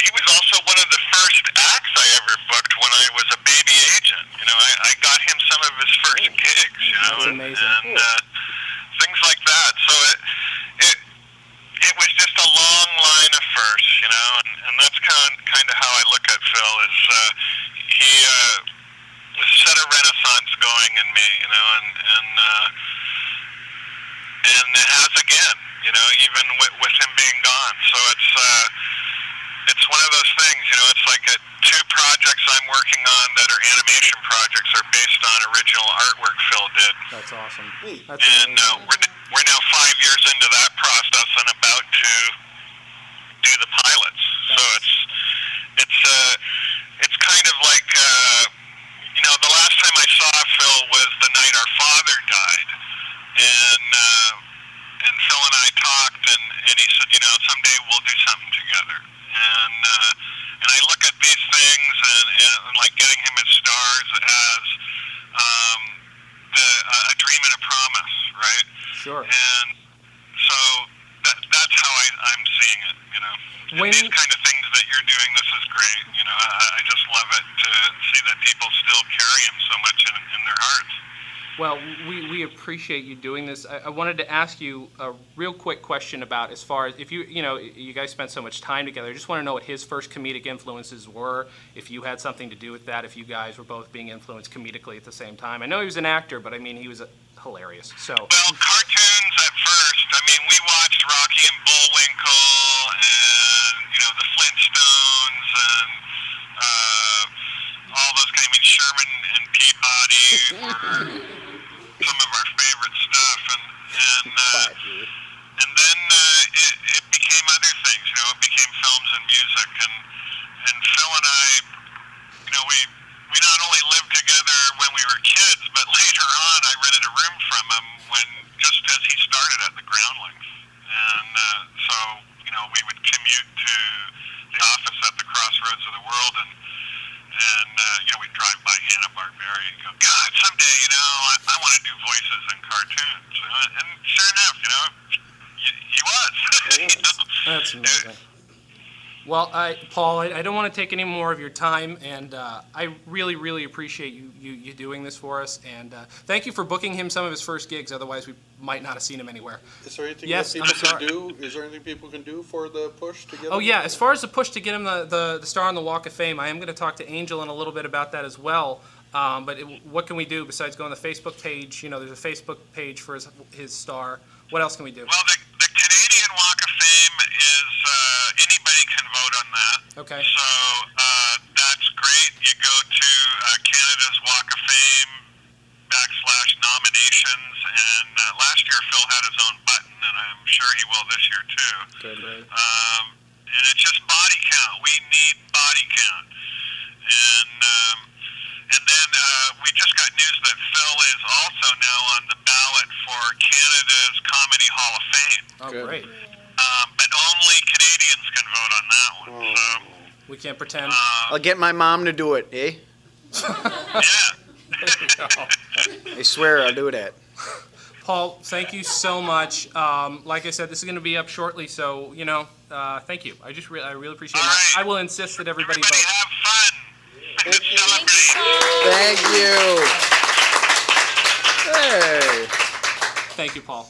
he was also one of the first acts I ever booked when I was a baby agent. You know, I, I got him some of his first gigs. You know, That's and, amazing. and uh, things like that. So it it it was just a long line of firsts. You know, and, and that's kind kind of how I look at Phil. Is uh, he uh, set a renaissance going in me. You know, and and. Uh, and it has again, you know, even with, with him being gone. So it's uh, it's one of those things, you know. It's like uh two projects I'm working on that are animation projects are based on original artwork Phil did, That's awesome. That's and uh, we're we're now five years into that process and about to do the pilots. So it's it's uh, it's kind of like uh, you know the last time I saw Phil was the night our father died, and uh, and Phil and I talked, and, and he said, you know, someday we'll do something together, and uh, and I look at these things and, and like getting him his stars as um, the, a dream and a promise, right? Sure. And so that, that's how I, I'm seeing it, you know. When- these kind of things that you're doing, this is great. You know, I, I just love it to see that people still carry him so much in, in their hearts. Well, we, we appreciate you doing this. I, I wanted to ask you a real quick question about as far as if you you know you guys spent so much time together. I just want to know what his first comedic influences were. If you had something to do with that. If you guys were both being influenced comedically at the same time. I know he was an actor, but I mean he was hilarious. So Well, cartoons at first. I mean, we watched Rocky and Bullwinkle, and you know the Flintstones, and uh, all those kind. I mean, Sherman and Peabody were some of our favorite stuff, and and uh, and then uh, it, it became other things. You know, it became films and music, and and Phil and I, you know, we we not only lived together when we were kids, but [laughs] later on, I rented a room from him when just as he started at the Groundlings, and uh, so you know we would commute to the office at the crossroads of the world, and and uh, you know we'd drive by Hanna Barbera and go, God, someday you know I, I want to do voices in cartoons, and sure enough, you know. He he was. [laughs] you know? that's amazing. Well, I, Paul, I, I don't want to take any more of your time, and uh, I really, really appreciate you, you, you doing this for us. And uh, thank you for booking him some of his first gigs. Otherwise, we might not have seen him anywhere. Is there anything Yes, that I'm people can do? Is there anything people can do for the push to get? Oh him? yeah, as far as the push to get him the, the, the star on the Walk of Fame, I am going to talk to Angel in a little bit about that as well. Um, but it, what can we do besides go on the Facebook page? You know, there's a Facebook page for his, his star. What else can we do? Well, the, the Canadian Walk of Fame is uh, anybody can vote on that. Okay. So uh, that's great. You go to uh, Canada's Walk of Fame backslash nominations, and uh, last year Phil had his own button, and I'm sure he will this year too. Good. Um, and it's just body count. We need body count. And um, and uh, we just got news that Phil is also now on the ballot for Canada's Comedy Hall of Fame. Oh, Good. great. Um, but only Canadians can vote on that one. So We can't pretend. I'll get my mom to do it, eh? [laughs] yeah. [laughs] I swear I'll do that. Paul, thank you so much. Um, like I said, this is going to be up shortly, so you know, uh, thank you. I just re- I really appreciate it. All right. I will insist that everybody Everybody vote. Have fun. Thank you, Paul. Thank you. Hey, Thank you, Paul.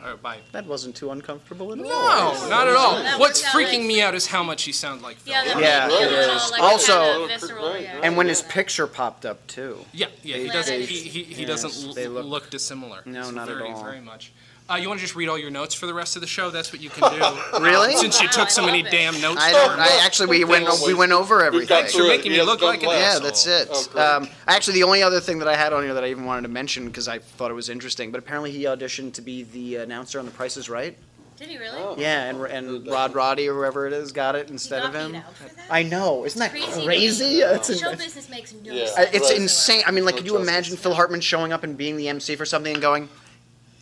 All right, bye. that wasn't too uncomfortable at all. No, not at all. That What's worked out freaking me out is how much he sound like Phil. Yeah, Yeah, made it me is. feel like Also- visceral, Right, yeah. right. And when his picture popped up too. Yeah, yeah, he doesn't. they- He, he, he yes, doesn't look- look, dissimilar. No, So not at all. Very much. Uh, you want to just read all your notes for the rest of the show? That's what you can do. [laughs] Really? Since you Wow, took I so many love it. damn notes. I don't. I actually we went we went over We got everything. through You're it. making me has look done like an well. Yeah, asshole. that's it. Oh, great. um, actually, the only other thing that I had on here that I even wanted to mention because I thought it was interesting, but apparently he auditioned to be the announcer on The Price is Right. Did he really? Oh. Yeah, and and Rod Roddy or whoever it is got it instead He of got him. out for that? I know, isn't that Crazy. crazy? It's, Show in- business makes no Yeah. sense. I- it's Right. insane. I mean, like, No could you justice. imagine Phil Hartman showing up and being the MC for something and going,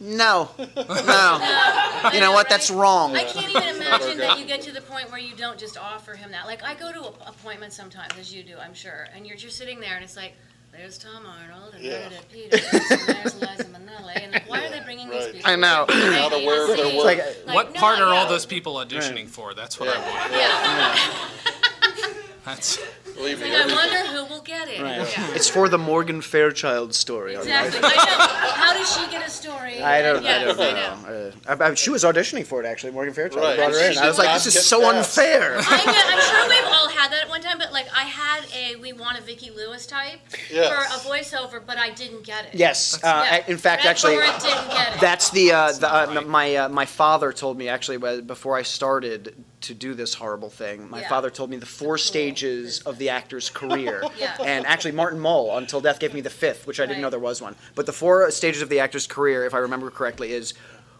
"No, no, you know what? That's wrong." I can't even imagine that you get to the point where you don't just offer him that. Like I go to a- appointments sometimes, as you do, I'm sure, and you're just sitting there, and it's like, there's Tom Arnold, and Yeah. Meredith Peters, and there's Liza Minnelli, and like, why are they bringing these Right. people? I know. to Not the aware of their AMC? work. Like, Like, what no, part are all yeah. those people auditioning for? That's what I want. Yeah. [laughs] That's Believe me. Like, I wonder who will get it. Right. Yeah. It's for the Morgan Fairchild story. Exactly. I know. How does she get a story? I don't, Yes, I don't I know. Uh, I, I, she was auditioning for it actually, Morgan Fairchild. I Right. brought her in. I was like, this is so cast. unfair. I know, I'm sure we've all had that at one time, but like I had a we want a Vicki Lewis type Yes. for a voiceover, but I didn't get it. Yes, uh, Yeah. in fact, Read actually, for it, didn't get it. That's the, uh, the uh, right. my uh, my father told me actually before I started to do this horrible thing. My Yeah. father told me the four stages of the actor's career, [laughs] Yeah. and actually Martin Mull until death gave me the fifth, which I didn't Right. know there was one. But the four stages of the actor's career, if I remember correctly, is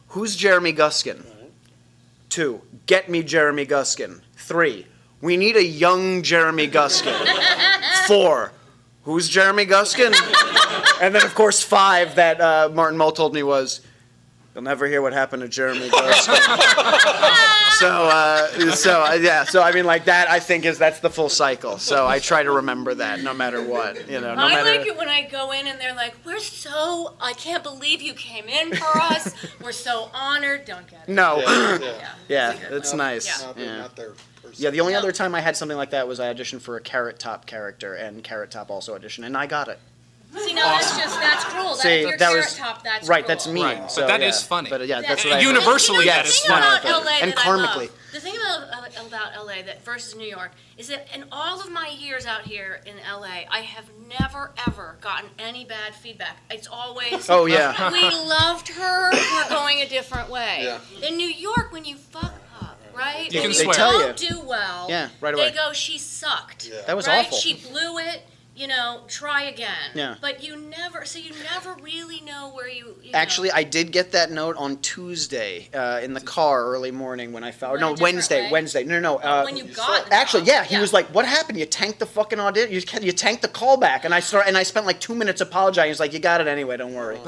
who's Jeremy Guskin? Two, get me Jeremy Guskin. Three, we need a young Jeremy Guskin. [laughs] Four, who's Jeremy Guskin? [laughs] and then of course five that uh, Martin Mull told me was, you'll never hear what happened to Jeremy Guskin. [laughs] so uh, so uh, yeah, so I mean like that I think is that's the full cycle. So I try to remember that no matter what, you know, no I matter. like it when I go in and they're like, "We're so I can't believe you came in for [laughs] us. We're so honored." Don't get it. No, Yeah, yeah. Yeah. [laughs] yeah, It's it's nice. Yeah. Not, Yeah. not their. Yeah, the only No. other time I had something like that was I auditioned for a Carrot Top character, and Carrot Top also auditioned, and I got it. See, no, that's just that's cruel. That, See, if you're that carrot was- top, that's right, cruel. that's mean. Right, but So, that yeah. is funny. But yeah, Yeah. that's what I. Universally, you know, that the is thing fun. about Okay. LA And that I love- karmically. the thing about, about LA that versus New York is that in all of my years out here in LA, I have never ever gotten any bad feedback. It's always Oh yeah. we loved her. We're going a different way. Yeah. In New York, when you fuck up, right? You can you swear. They tell don't do well. Yeah, right away. They go, she sucked. Yeah. That was right? awful. She blew it. You know, try again. Yeah. But you never, so you never really know where you. you know- Actually, I did get that note on Tuesday uh, in the car early morning when I found. No, Wednesday. way? Wednesday. No, no. no. Uh, when you got the Actually, yeah, he was like, "What happened? You tanked the fucking audition. You, you tanked the callback." And I start, and I spent like two minutes apologizing. He's like, "You got it anyway. Don't worry." [laughs]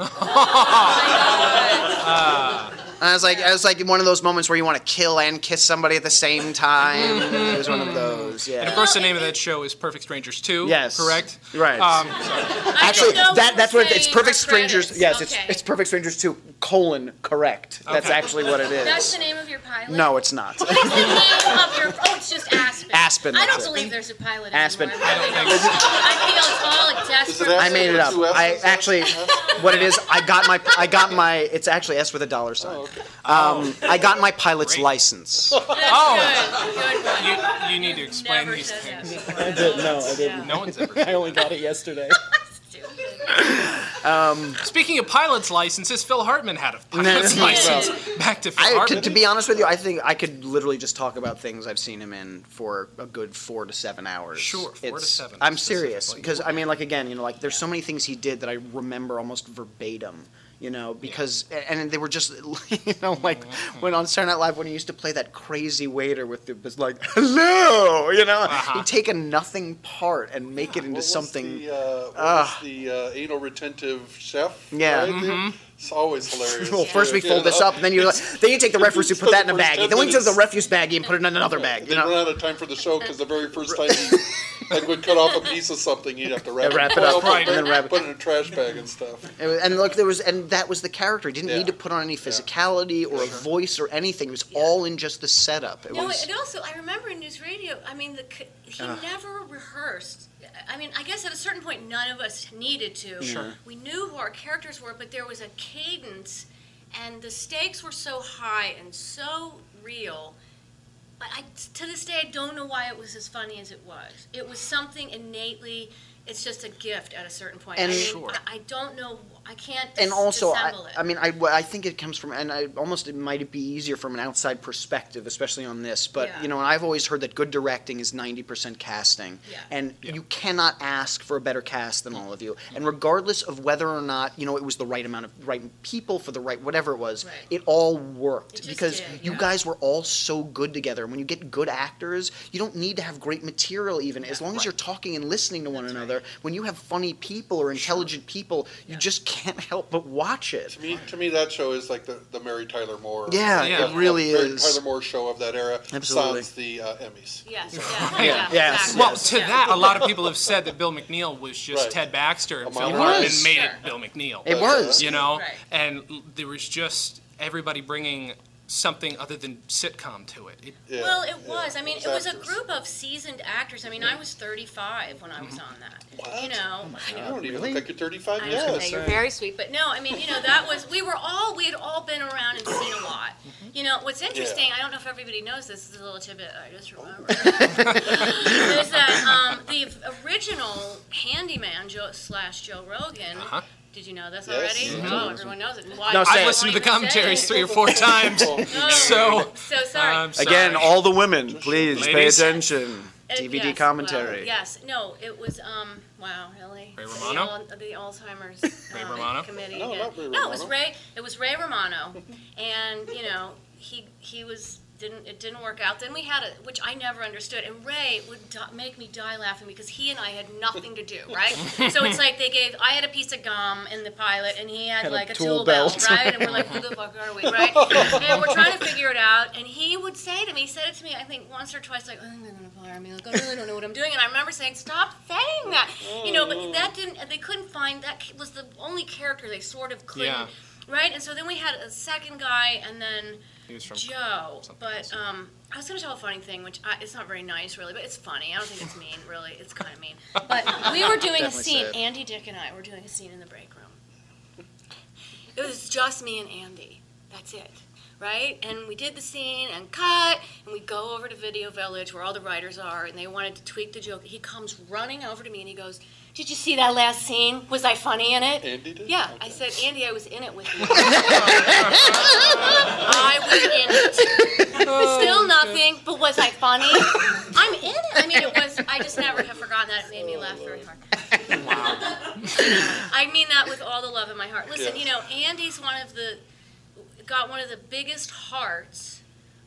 And I was like, I was like one of those moments where you want to kill and kiss somebody at the same [laughs] time. [laughs] It was one of those. Yeah. And of course, the name of that show is Perfect Strangers 2. Yes. Correct? Right. Um, I Actually, that that's what it, it's Perfect Strangers. credits. Yes, it's Okay. it's Perfect Strangers two colon correct. That's Okay. actually what it is. That's the name of your pilot. No, it's not. What is the name of your? Oh, it's just Aspen. Aspen, I don't that's it. believe there's a pilot Aspen. anymore. I don't. I feel it's all a desperate. it I made it up. I actually, what it is, I got my, I got my. It's actually S with a dollar sign. Oh, Um, I got my pilot's Great. license. Oh, Good, good one. you, you need to explain Never these said that things. before. I didn't. no, I didn't. No one's ever. [laughs] I only got it yesterday. [laughs] Stupid. Speaking of pilot's licenses, Phil Hartman had a [laughs] pilot's No, license. Back to Phil I, to, Hartman. to be honest with you, I think I could literally just talk about things I've seen him in for a good four to seven hours. Sure, four to seven I'm serious specifically. because I mean, like again, you know, like there's so many things he did that I remember almost verbatim. You know, because and they were just, [laughs] you know, like Mm-hmm. when on Saturday Night Live when he used to play that crazy waiter with the was like, "Hello," you know, Uh-huh. he'd take a nothing part and make it into What was something. The, uh, what was the uh, anal retentive chef? Yeah. right? Mm-hmm. It's always hilarious. Well, first we Yeah, fold this up, and then you like, then you take the refuse, you put that in a For the first baggie. Then we took the refuse baggie and put it in another bag. They You know, run out of time for the show because the very first time you like would cut off a piece of something, you'd have to wrap, Yeah, wrap it foil up, right, and then wrap it- put it in a trash bag and stuff. It was- and look, there was, and that was the character. He didn't Yeah. need to put on any physicality or a voice or anything. It was all in just the setup. It No, was. and also I remember in news radio. I mean, the c- he never rehearsed. I mean, I guess at a certain point, none of us needed to. Sure. We knew who our characters were, but there was a cadence, and the stakes were so high and so real. I, I to this day, I don't know why it was as funny as it was. It was something innately. It's just a gift at a certain point. And- I mean, Sure. I, I don't know. I can't. and also, I, it. I mean, I, I think it comes from, and I almost it might be easier from an outside perspective, especially on this. But Yeah. you know, I've always heard that good directing is ninety percent casting, Yeah. and you cannot ask for a better cast than all of you. And regardless of whether or not you know it was the right amount of right people for the right whatever it was, Right. it all worked It because did, you yeah. guys were all so good together. And when you get good actors, you don't need to have great material even as long as you're talking and listening to one That's right. another. When you have funny people or intelligent people, you Yeah. just can't help but watch it. To me, to me, that show is like the, the Mary Tyler Moore. Yeah, Yeah. it really Mary is. Tyler Moore show of that era. Absolutely. Sans the uh, Emmys. Yes. Yeah. Yeah, yeah, yes, exactly. Well, to Yeah. that, a lot of people have said that Bill McNeal was just Right. Ted Baxter, and Phil Hartman was. made Sure. it Bill McNeal. It was. you know, Right. and there was just everybody bringing something other than sitcom to it. it Yeah, Well, it yeah, was. I mean, it was a group of seasoned actors. I mean, I was 35 when I was on that. You know, I don't even Really? look like you're 35 I was yet. gonna say, you're very sweet, but no, I mean, you know, that was we were all we had all been around and seen a lot. You know, what's interesting, I don't know if everybody knows this, this is a little tidbit I just remember. [laughs] is that um, the original handyman Joe slash Joe Rogan. Uh-huh. Did you know this Yes. already? Mhm. Oh, everyone knows it. Why, No, say I've it. don't listened to you the say commentaries it? three or four times. [laughs] Oh, So, so sorry. I'm sorry. Again, all the women, please pay Ladies. attention. Uh, DVD yes, commentary. well, yes, no, it was, um, wow, really? Ray The Romano? Al- The Alzheimer's. Ray um, Romano? Committee. No, yeah. not Ray No, it was Romano. Ray, it was Ray Romano, and, you know, he, he was, didn't, it didn't work out. Then we had a, which I never understood, and Ray would di- make me die laughing because he and I had nothing to do, [laughs] right? So it's like they gave, I had a piece of gum in the pilot, and he had Had like a tool tool belt, belt. right? And we're like, who the fuck are we, right? [laughs] And we're trying to figure it out, and he would say to me, he said it to me, I think once or twice, like, I think they're gonna fire me. Like, I really don't know what I'm doing. And I remember saying, stop saying that, you know. But that didn't. They couldn't find that was the only character they sort of couldn't, Yeah. right? And so then we had a second guy, and then he was from Joe. something But else. um, I was gonna tell a funny thing, which I, it's not very nice, really, but it's funny. I don't think it's mean, really. It's kind of mean. But we were doing a Definitely scene. say. Andy, Dick, and I were doing a scene in the break room. It was just me and Andy. That's it. Right? And we did the scene and cut, and we go over to Video Village where all the writers are, and they wanted to tweak the joke. He comes running over to me and he goes, Did you see that last scene? Was I funny in it? Andy did? Yeah, I said, Andy, I was in it with you. [laughs] I was in it. Oh, Still nothing, but was I funny? I'm in it. I mean, it was, I just never have forgotten that. It made me laugh very hard. I mean that with all the love in my heart. Listen, Yes. you know, Andy's one of the, got one of the biggest hearts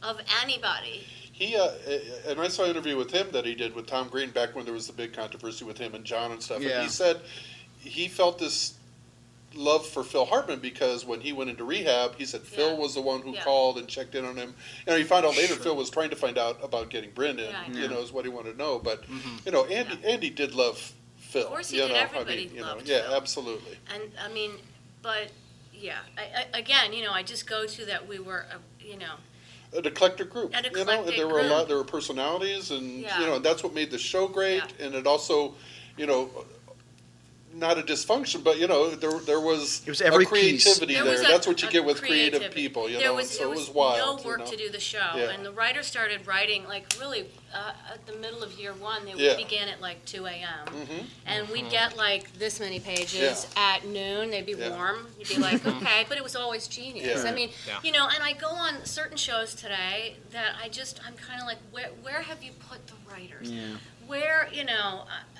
of anybody. He uh, and I saw an interview with him that he did with Tom Green back when there was the big controversy with him and Jon and stuff. Yeah. And he said he felt this love for Phil Hartman because when he went into rehab, he said Phil Yeah. was the one who Yeah. called and checked in on him. You know, he found out later Phil was trying to find out about getting Brendan. Yeah, I you know. Mm-hmm. is what he wanted to know. But you know, Andy Andy did love Phil. Of course he you did. know, Everybody I mean, you know, yeah, Phil. absolutely. And I mean, but yeah, I, I, again, you know, I just go to that we were, uh, you know, An eclectic group. An you know, and there were a lot. There were personalities, and Yeah. you know, and that's what made the show great. Yeah. And it also, you know, not a dysfunction, but you know, there there was, It was every a creativity There there. was a- That's what you get with creative people, you there know. Was, so there it was, was wild. no you work know? to do the show, Yeah. and the writers started writing like really uh, at the middle of year one. They Yeah. would begin at like 2 a.m. Mhm. and we'd get like this many pages Yeah. at noon. They'd be Yeah. warm. You'd be like, [laughs] okay, but it was always genius. Yeah. I mean, Yeah. you know, and I go on certain shows today that I just I'm kind of like, where where have you put the writers? Yeah. Where you know, uh,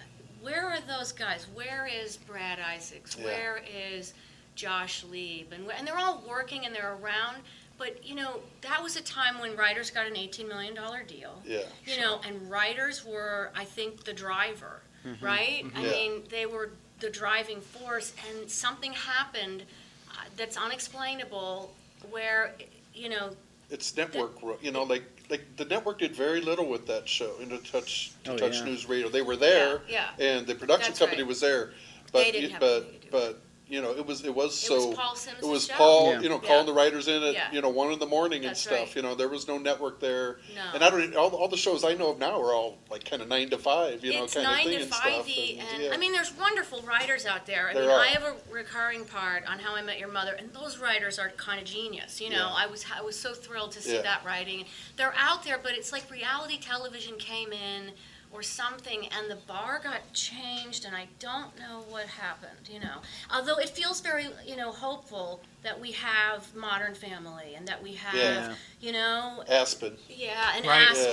where are those guys? Where is Brad Isaacs? Yeah. Where is Josh Lieb? And and they're all working and they're around. But you know, that was a time when writers got an eighteen million dollar deal. Yeah. You know, and writers were, I think, the driver, right? I Yeah. mean, they were the driving force, and something happened uh, that's unexplainable, where you know, It's network, ro- you know, like like the network did very little with that show, you know, Touch to Oh, Touch yeah. News Radio. They were there, Yeah, and the production That's company right. was there, but They didn't you- have but anything to do but you know, it was it was it so. was Paul Simms' It was show. Paul, Yeah. you know, Yeah. calling the writers in at Yeah. you know one in the morning and That's stuff. right. You know, there was no network there, No. and I don't all, all the shows I know of now are all like kind of nine to five, you know, it's kind nine of thing to and five stuff. and, and, yeah. I mean, there's wonderful writers out there. I There mean, are. I have a recurring part on How I Met Your Mother, and those writers are kind of genius. You know, Yeah. I was I was so thrilled to see Yeah. that writing. They're out there, but it's like reality television came in or something, and the bar got changed, and I don't know what happened. You know, although it feels very you know hopeful that we have Modern Family and that we have Yeah. you know Aspen. yeah, and Right. Aspen.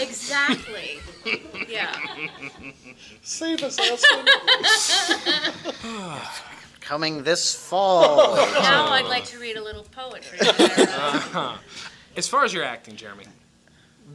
Exactly. exactly. [laughs] Yeah. Save us, Aspen. [laughs] Coming this fall. Now I'd like to read a little poetry. there. [laughs] Uh-huh. As far as your acting, Jeremy,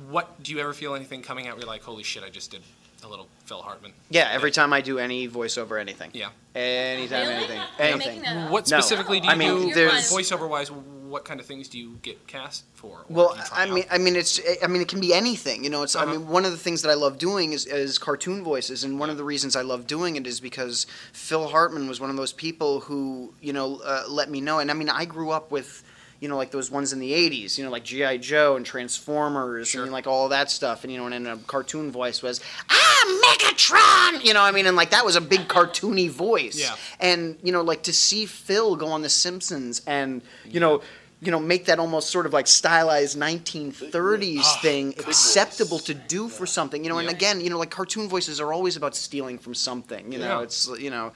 what do you ever feel anything coming out where you're like, holy shit, I just did a little Phil Hartman? yeah, every time I do any voiceover, anything. Yeah. Anytime, Really? anything, You're anything. making that up? What No. specifically do you I mean, do there's- voiceover wise? What kind of things do you get cast for? or Well, do you try I mean. I mean, it's, I mean, it can be anything. You know, it's. I Uh-huh. mean, one of the things that I love doing is, is cartoon voices, and one of the reasons I love doing it is because Phil Hartman was one of those people who, you know, uh, let me know. And I mean, I grew up with, you know, like those ones in the '80s, you know, like GI Joe and Transformers, Sure. and like all that stuff. And you know, and then a cartoon voice was, "Ah, Megatron," you know, I mean, and like that was a big cartoony voice. Yeah. And you know, like to see Phil go on The Simpsons and you know, you know, make that almost sort of like stylized 1930s Ah, thing voice. acceptable to do for something. You know, and again, you know, like cartoon voices are always about stealing from something. You know, Yeah. it's you know.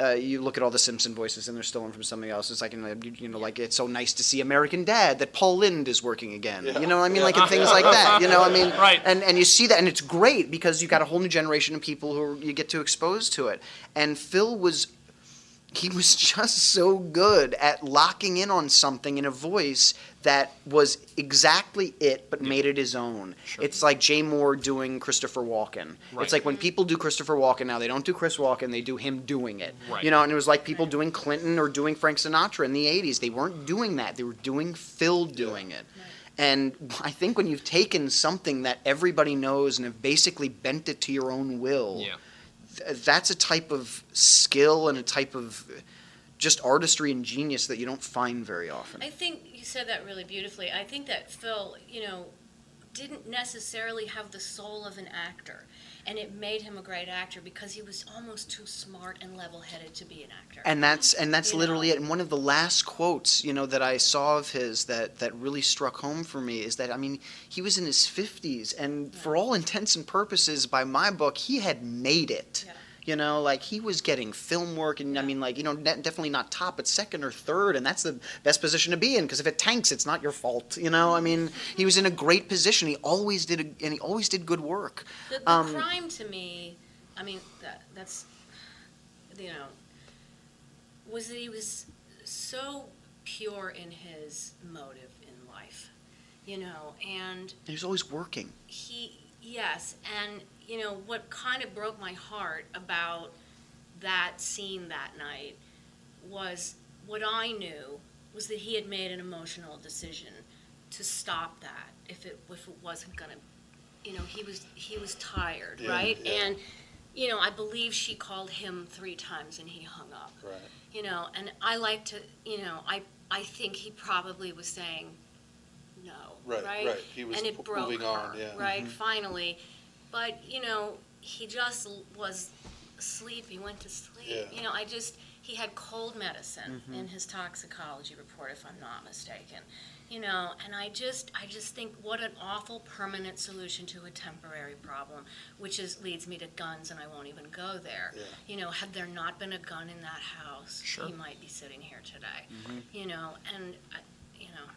Uh, you look at all the Simpson voices, and they're stolen from somebody else. It's like, you know, you, know, like it's so nice to see American Dad that Paul Lynde is working again. Yeah. You know what I mean? Yeah. Like and things like that. You know, what I mean, [laughs] Right. And and you see that, and it's great because you got a whole new generation of people who you get to expose to it. And Phil was he was just so good at locking in on something in a voice that was exactly it but made it his own. Sure. It's like Jay Mohr doing Christopher Walken. Right. It's like when people do Christopher Walken now, they don't do Chris Walken, they do him doing it. Right. You know, and it was like people doing Clinton or doing Frank Sinatra in the 80s. They weren't doing that. They were doing Phil doing it. And I think when you've taken something that everybody knows and have basically bent it to your own will, yeah. Th- that's a type of skill and a type of just artistry and genius that you don't find very often. I think you said that really beautifully. I think that Phil, you know, didn't necessarily have the soul of an actor. And it made him a great actor because he was almost too smart and level headed to be an actor. And that's and that's You literally know. it. And one of the last quotes, you know, that I saw of his that that really struck home for me is that I mean, he was in his 50s and for all intents and purposes by my book, he had made it. Yeah. You know, like he was getting film work, and I mean, like you know, definitely not top, but second or third, and that's the best position to be in because if it tanks, it's not your fault. You know, I mean, he was in a great position. He always did, a, and he always did good work. The, the Um, crime to me, I mean, that, that's, you know, was that he was so pure in his motive in life, you know, and He was always working. he, yes, and, you know, what kind of broke my heart about that scene that night was what I knew was that he had made an emotional decision to stop that if it, if it wasn't gonna, you know, he was, he was tired, Yeah, right? yeah. And, you know, I believe she called him three times and he hung up Right. you know, and I like to, you know, I, I think he probably was saying no, Right, right? right. He was and it broke moving her, on, yeah. right? Mm-hmm. Finally, but you know, he just was sleep. He went to sleep. Yeah. You know, I just he had cold medicine Mm-hmm. in his toxicology report, if I'm not mistaken. You know, and I just I just think what an awful permanent solution to a temporary problem, which is leads me to guns, and I won't even go there. Yeah. You know, had there not been a gun in that house, Sure. he might be sitting here today. Mm-hmm. You know, and I, you know,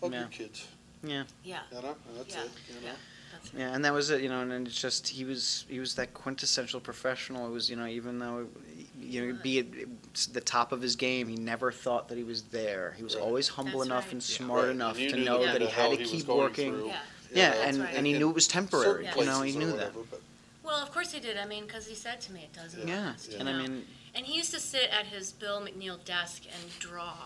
Hug Yeah. your kids, Yeah. yeah, you know, that's yeah, it, you know. yeah. That's Yeah, and that was it, you know, and then it's just he was he was that quintessential professional. It was, you know, even though you know, be it the top of his game, he never thought that he was there. He was Right. always humble That's enough right. and Yeah. smart Right, enough and you to knew know the that he hell had to he was keep going working. through, Yeah. Yeah, know, and, right. and he knew it was temporary. Yeah. You know, he places or knew that. whatever, but- Well, of course he did. I mean, because he said to me, it doesn't Yeah, last. you and I know? mean, And he used to sit at his Bill McNeal desk and draw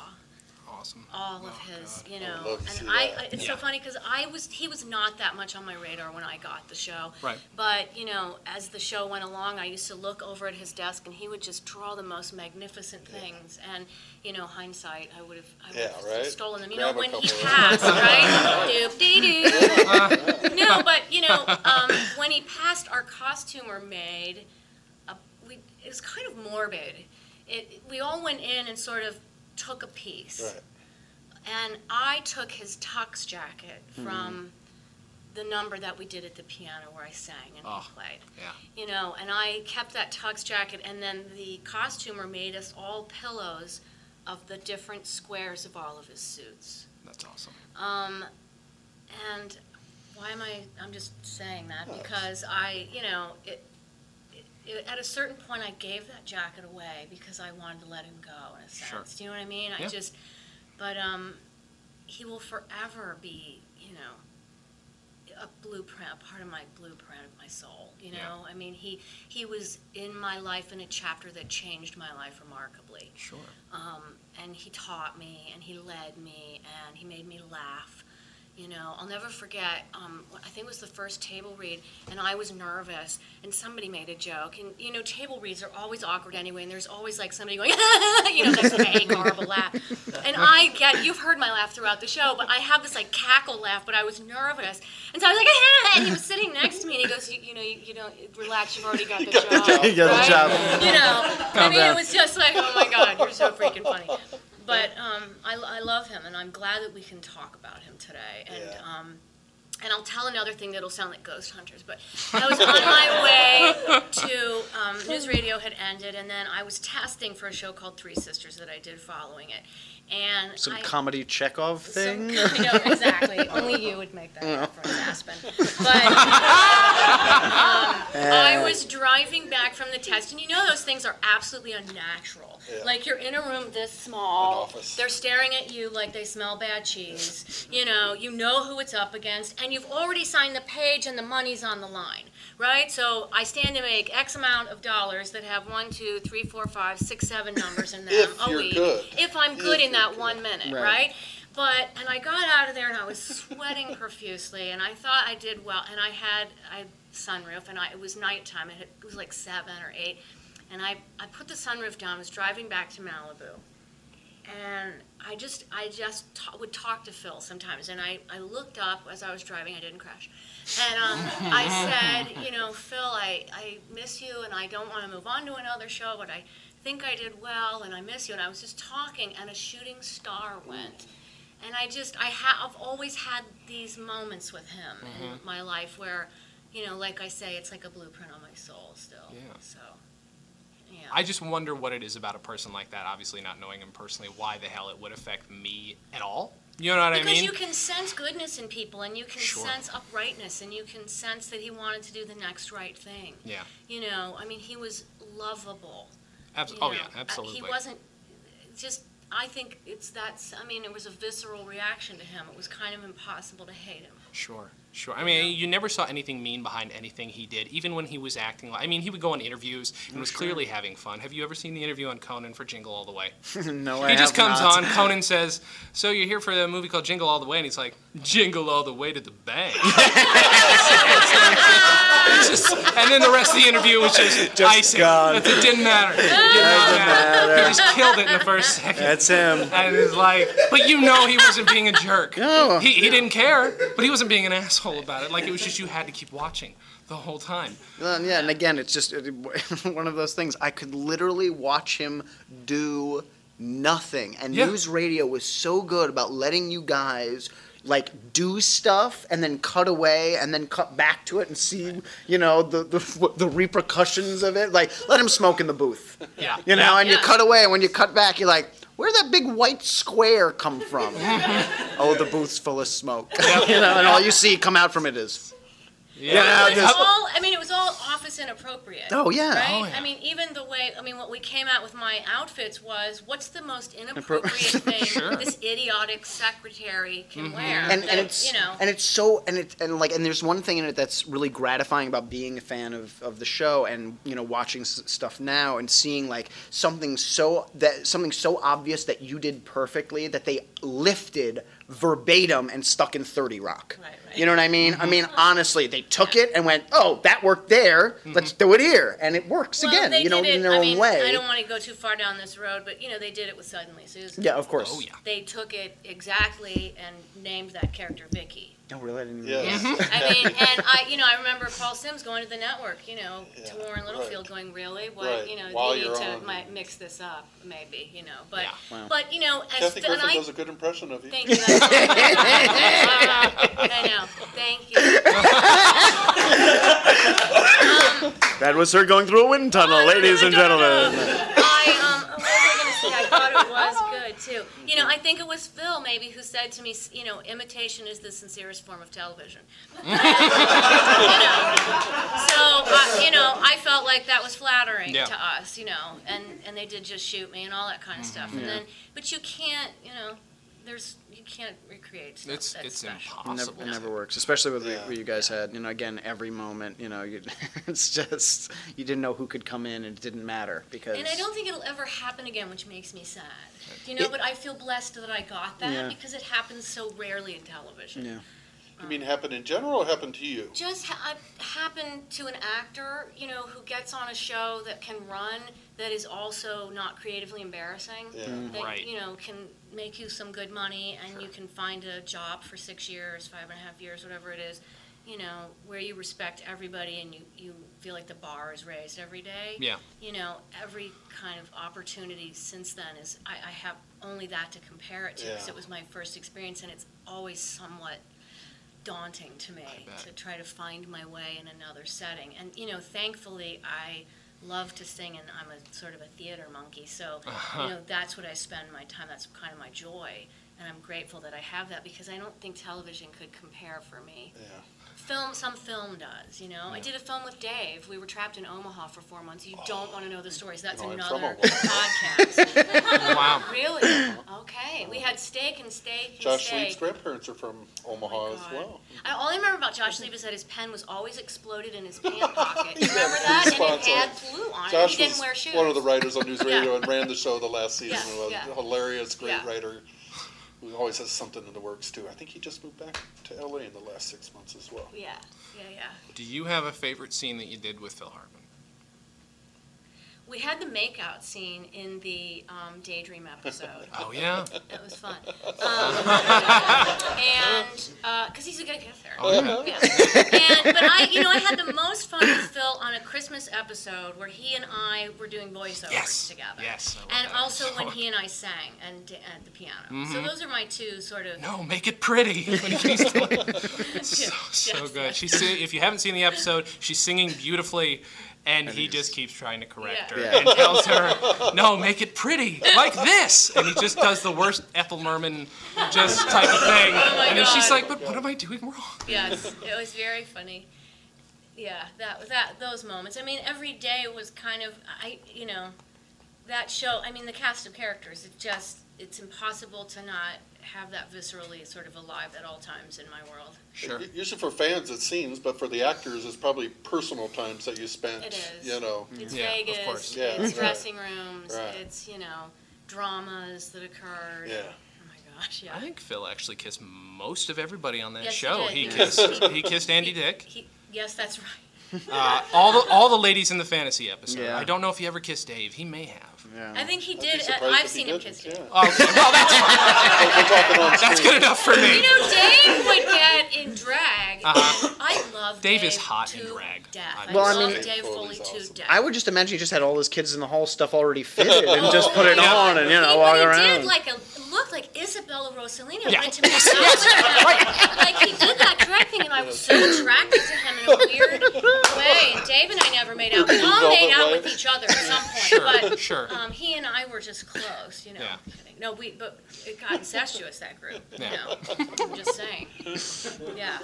Awesome. all of Oh, his, God. you I know. would love to see and I, that. I it's Yeah. so funny because I was, he was not that much on my radar when I got the show. Right. But you know, as the show went along, I used to look over at his desk, and he would just draw the most magnificent things. And you know, hindsight, I would have, I would Yeah, have right? stolen them. You Grab know, a when he couple passed, right? [laughs] Doop dee doo. [laughs] No, but you know, um, when he passed, our costumer made. A, we, it was kind of morbid. It, we all went in and sort of took a piece. Right. And I took his tux jacket from the number that we did at the piano where I sang and Oh, he played. yeah. You know, and I kept that tux jacket, and then the costumer made us all pillows of the different squares of all of his suits. That's awesome. Um, and why am I, I'm just saying that it's- because I, you know, it, it, at a certain point, I gave that jacket away because I wanted to let him go in a Sure. sense. Do you know what I mean? I Yeah. just, but, um, he will forever be, you know, a blueprint, a part of my blueprint of my soul, you Yeah. know? I mean, he, he was in my life in a chapter that changed my life remarkably. Sure. Um, and he taught me and he led me and he made me laugh. You know, I'll never forget, um, I think it was the first table read, and I was nervous, and somebody made a joke. And, you know, table reads are always awkward anyway, and there's always like somebody going, [laughs] you know, this fake, [laughs] horrible laugh. And I get, you've heard my laugh throughout the show, but I have this like cackle laugh, but I was nervous. And so I was like, [laughs] and he was sitting next to me, and he goes, you, you know, you, you don't, relax, you've already got the job. You got the right? job. You know, I mean, down. it was just like, oh my God, you're so freaking funny. But um, I, I love him, and I'm glad that we can talk about him today. And Yeah. um, and I'll tell another thing that'll sound like Ghost Hunters, but [laughs] I was on my way to um, News Radio had ended, and then I was testing for a show called Three Sisters that I did following it, and some I, comedy Chekhov some thing. [laughs] kind of- exactly. [laughs] Only you would make that reference, Aspen. But I uh, was driving back from the test, and you know those things are absolutely unnatural. Yeah. Like you're in a room this small, office. they're staring at you like they smell bad cheese. [laughs] You know, you know who it's up against, and you've already signed the page, and the money's on the line, right? So I stand to make X amount of dollars that have one, two, three, four, five, six, seven numbers in [coughs] them If a you're week. good. If I'm good If in you're that good. one minute, Right. right? But and I got out of there and I was sweating [laughs] profusely and I thought I did well and I had I sunroof and I it was nighttime it, had, it was like seven or eight and I I put the sunroof down I was driving back to Malibu and I just I just ta- would talk to Phil sometimes and I I looked up as I was driving I didn't crash and um, I [laughs] said you know Phil I I miss you and I don't want to move on to another show but I think I did well and I miss you and I was just talking and a shooting star went and I just I have always had these moments with him in my life where you know like I say it's like a blueprint on my soul still Yeah. so yeah I just wonder what it is about a person like that, obviously not knowing him personally, why the hell it would affect me at all. You know what I mean? because you can sense goodness in people and you can Sure. sense uprightness and you can sense that he wanted to do the next right thing Yeah. you know I mean he was lovable Abs- you oh know. yeah, Uh, absolutely. He wasn't just. I think it's that's. I mean, it was a visceral reaction to him. It was kind of impossible to hate him. Sure, sure. I mean, you never saw anything mean behind anything he did, even when he was acting. Like, I mean, he would go on interviews and mm, was clearly having fun. Have you ever seen the interview on Conan for Jingle All the Way? [laughs] no, I he just have comes not. on. Conan says, "So you're here for the movie called Jingle All the Way?" And he's like, "Jingle all the way to the bank." [laughs] Just- and then the rest of the interview was just, [laughs] icing. gone. It didn't matter. It did not matter. He just killed it in the first second. that's him. And it's like, but you know he wasn't being a jerk. No. He, he didn't care, but he wasn't being an asshole about it. Like it was just you had to keep watching the whole time. Well, yeah, and again, it's just uh, [laughs] one of those things. I could literally watch him do nothing, and Yeah. news radio was so good about letting you guys like do stuff and then cut away and then cut back to it and see you know the the, the repercussions of it like let him smoke in the booth Yeah. you know and you cut away and when you cut back you're like where'd that big white square come from? [laughs] Oh the booth's full of smoke. [laughs] You know and all you see come out from it is Yeah. It was just- all, I mean, it was all office inappropriate. Oh, yeah. Right? Oh, yeah. I mean, even the way, I mean, what we came out with my outfits was, what's the most inappropriate [laughs] thing Sure. this idiotic secretary can mm-hmm. wear? and, that, and it's you know, and it's so and it and like and there's one thing in it that's really gratifying about being a fan of, of the show and you know watching s- stuff now and seeing like something so that something so obvious that you did perfectly that they lifted verbatim and stuck in 30 rock Right, right. you know what i mean i mm-hmm. mean honestly they took it and went oh that worked there mm-hmm. let's do it here and it works well, again they you know did it, in their I own mean, way I don't want to go too far down this road, but, you know, they did it with Suddenly Susan. yeah of course Oh yeah. They took it exactly and named that character Vicki. No really I didn't even Yes. know that. I mean, [laughs] and I, you know, I remember Paul Simms going to the network, you know, to Yeah, Warren Littlefield, right. going, really, what, Right, you know, while you need you're to on. might mix this up, maybe, you know, but, Yeah. Wow. but you know, as Kathy and Griffin I, does a good impression of you. thank you. that's- I know, thank you. that was her going through a wind tunnel ladies and gentlemen I um, what was I gonna? I thought it was [laughs] good too. You know, I think it was Phil maybe who said to me, s- you know, imitation is the sincerest form of television. [laughs] you know, so uh, you know, I felt like that was flattering Yeah. to us, you know, and and they did just shoot me and all that kind of stuff. And then, but you can't, you know, there's you can't recreate stuff It's that's it's special. It never, impossible. it never works, especially with Yeah. what you guys had. You know, again, every moment, you know, you, [laughs] it's just you didn't know who could come in, and it didn't matter because. And I don't think it'll ever happen again, which makes me sad. You know, It- but I feel blessed that I got that Yeah. because it happens so rarely in television. Yeah. You mean happen in general or happen to you? just ha- uh, happen to an actor, you know, who gets on a show that can run that is also not creatively embarrassing. Yeah. That Right. you know can make you some good money and you can find a job for six years, five and a half years, whatever it is. You know, where you respect everybody and you, you feel like the bar is raised every day. Yeah. You know, every kind of opportunity since then is I, I have only that to compare it to because Yeah. it was my first experience and it's always somewhat daunting to me bet. to try to find my way in another setting. And you know, thankfully, I love to sing, and I'm a sort of a theater monkey. So uh-huh. you know, that's what I spend my time. That's kind of my joy, and I'm grateful that I have that because I don't think television could compare for me. Yeah. Film, some film does. You know, I did a film with Dave. We were trapped in Omaha for four months. You don't oh. want to know the stories. That's No, I'm from another podcast. [laughs] Wow. [laughs] really? Okay. We had steak and steak and Josh steak. Lieb's grandparents are from Omaha oh as God. well. I, all I remember about Josh Lieb is that his pen was always exploded in his [laughs] pant pocket. You remember that? And it had glue on it. Josh He didn't was wear shoes. one of the writers on News. Radio and ran the show the last season. Yeah, was yeah. a hilarious, great Yeah. writer who always has something in the works too. I think he just moved back to LA in the last six months as well. Yeah, yeah, yeah. Do you have a favorite scene that you did with Phil Hartman? We had the makeout scene in the um, Daydream episode. [laughs] Oh yeah. That was fun. Um, [laughs] and because he's a good kisser. Oh yeah. Yeah. And, but I, you know, I had the most fun with Phil on a Christmas episode where he and I were doing voiceovers Yes. together. Yes. I love And that also when episode. he and I sang and at the piano. So those are my two sort of. No, make it pretty. [laughs] When he's so, so good. She's if you haven't seen the episode, she's singing beautifully, and he just keeps trying to correct Yeah. her Yeah. and tells her, "No, make it pretty, like this." And he just does the worst Ethel Merman just type of thing, Oh my and then she's God. like, "But what am I doing wrong?" Yes, it was very funny. Yeah, that that those moments. I mean, every day was kind of I you know, that show. I mean, the cast of characters. It just it's impossible to not have that viscerally sort of alive at all times in my world. Sure. U- Usually for fans it seems, but for the actors it's probably personal times that you spent. It is. You know. It's Yeah, of Vegas. course. Yeah, it's [laughs] right. dressing rooms. Right. It's you know dramas that occurred. Yeah. Oh my gosh. Yeah. I think Phil actually kissed most of everybody on that Yes, he show. did. He He kissed. [laughs] he kissed Andy Dick. He, yes, that's right. Uh, all the all the ladies in the fantasy episode. Yeah. I don't know if he ever kissed Dave. He may have. Yeah. I think he I'd be did. surprised I've he seen him didn't, kiss it. yeah. Okay, well, that's fine. [laughs] We're talking on That's screen. good enough for me. You me. know, Dave would get in drag. Uh-huh. I love Dave Dave is hot to in drag. Death. I I Well, I love mean- Dave Foley Foley's to awesome. death. I would just imagine he just had all his kids in the hall stuff already fitted and just put it Yeah. on and you know he, walk but he around. did like a look like Isabella Rossellini. Yeah. Went to make [laughs] out with him. Like he did that drag thing, and I was so attracted to him in a weird way. And Dave and I never made out. [laughs] We all made out with each other at some point, Sure, but sure. Um, he and I were just close. You know. Yeah. Kidding. No, we but it got incestuous that group. You Yeah. know. I'm just saying. Yeah.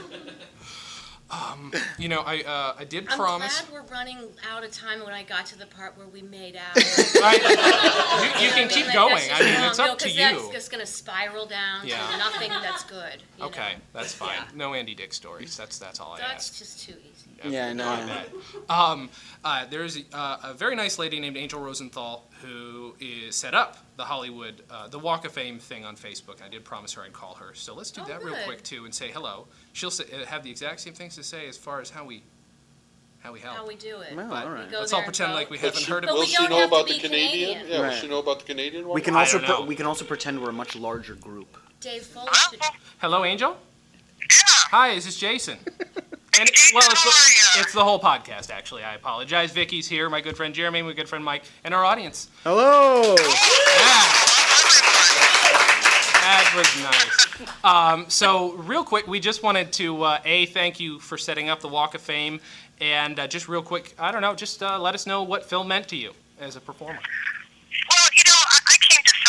You know, I uh, I did I'm promise. glad we're running out of time when I got to the part where we made out. I, you, you can keep going. that's I mean, it's up to 'cause you. That's just gonna spiral down Yeah. nothing that's good. you Okay, know? that's fine. Yeah. No Andy Dick stories. That's that's all I That's ask. just too easy. Yeah, I know. I bet. Um, uh, there's a, uh, a very nice lady named Angel Rosenthal who is set up the Hollywood, uh, the Walk of Fame thing on Facebook. I did promise her I'd call her, so let's do Oh, that real quick too and say hello. She'll say, uh, have the exact same things to say as far as how we, how we help. How we do it. Well, but all right. go let's all pretend like we haven't she- heard of But will we she know about the Canadian? Canadian. Yeah, will Right. she know about the Canadian one? We can also pre- we can also pretend we're a much larger group. Dave Foley should. Hello, Angel. Yeah. Hi, this is Jason. [laughs] And well, it's the, it's the whole podcast actually. I apologize. Vicki's here, my good friend Jeremy, my good friend Mike, and our audience. Hello. Yeah. That was nice. Um, so, real quick, we just wanted to uh, a thank you for setting up the Walk of Fame, and uh, just real quick, I don't know, just uh, let us know what Phil meant to you as a performer. Well, you know, I,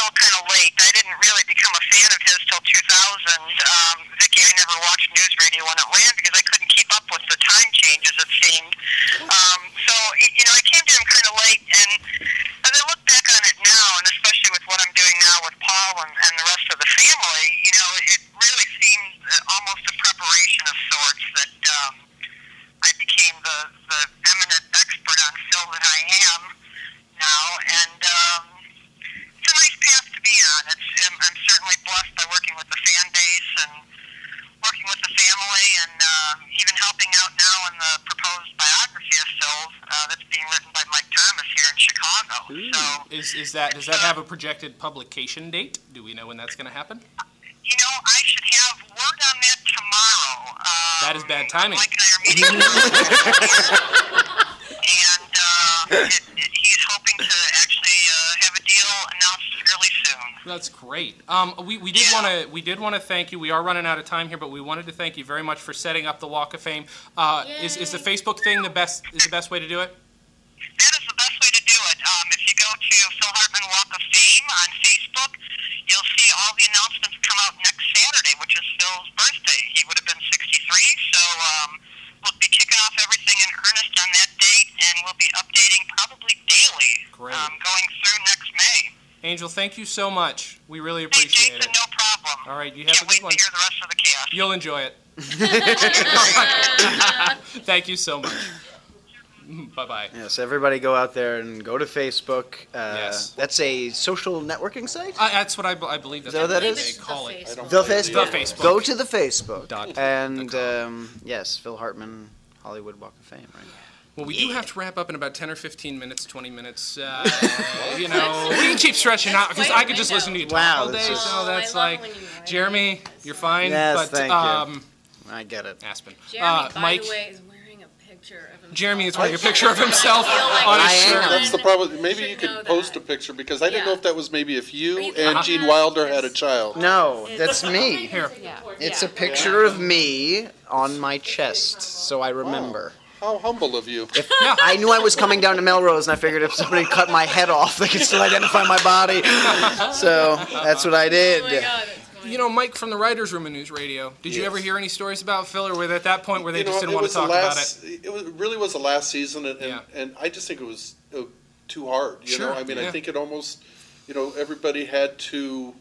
Phil kind of late. I didn't really become a fan of his till 2000. Um, Vicki, I never watched news radio when it ran because I couldn't keep up with the time changes, it seemed. Um, so, you know, I came to him kind of late, and as I look back on it now, and especially with what I'm doing now with Paul and, and the rest of the family, you know, it really seems uh, almost a preparation of sorts that um, I became the, the eminent expert on Phil that I am now, and um, it's a nice path to be on. It's I'm, I'm certainly blessed by working with the fan base and working with the family, and um, even helping out now in the proposed biography of Phil uh, that's being written by Mike Thomas here in Chicago. So. Is, is that does that have a projected publication date? Do we know when that's going to happen? You know, I should have word on that tomorrow. Um, That is bad timing. Mike and I are meeting [laughs] and uh, it, it, he's hoping to actually uh, have a deal announced really soon. That's great. Um, we, we did Yeah. want to we did want to thank you. We are running out of time here, but we wanted to thank you very much for setting up the Walk of Fame. Uh, is, is the Facebook thing the best is the best way to do it? That is the best way to do it. Um, if you go to Phil Hartman Walk of Fame on Facebook, you'll see all the announcements come out next Saturday, which is Phil's birthday. He would have been 63, so um, we'll be kicking off everything in earnest on that date, and we'll be updating probably daily Great. Um, going through next May. Angel, thank you so much. We really Hey, appreciate Jason, it. no problem. All right, you have Can't a good wait one. to hear the rest of the cast. You'll enjoy it. [laughs] [laughs] Thank you so much. [laughs] Bye bye. Yes, everybody go out there and go to Facebook. Uh, Yes. That's a social networking site. Uh, that's what I, be- I believe that's that what that they is? call The it. I The Facebook. The Facebook. Go to the Facebook. Dot- and dot um, yes, Phil Hartman, Hollywood Walk of Fame. Right. Well, we do have to wrap up in about 10 or 15 minutes, 20 minutes. Uh, [laughs] you know, we can keep stretching out because I could just listen to you talk Wow, all day. this So Oh, that's love like, you write. Jeremy, you're fine. Yes, but, thank you. um, I get it. Aspen. Jeremy, uh, by Mike, the way, is wearing a picture of himself. Jeremy is wearing a picture of himself on his shirt. That's the problem. Maybe you could post that. a picture because I didn't know if that was maybe if you Or you and Gene Wilder had a child. No, that's me. Here. Yeah. It's a picture of me on my chest, so I remember. How humble of you. If I knew I was coming down to Melrose, and I figured if somebody cut my head off, they could still identify my body. So that's what I did. Oh my God. You know, Mike from the Writers' Room of News Radio. Did you ever hear any stories about Phil, or were they at that point where they You know, just didn't want to talk last, about it? it? was, really was the last season, and, and, Yeah. and I just think it was uh, too hard. You Sure, know, I mean, yeah. I think it almost, you know, everybody had to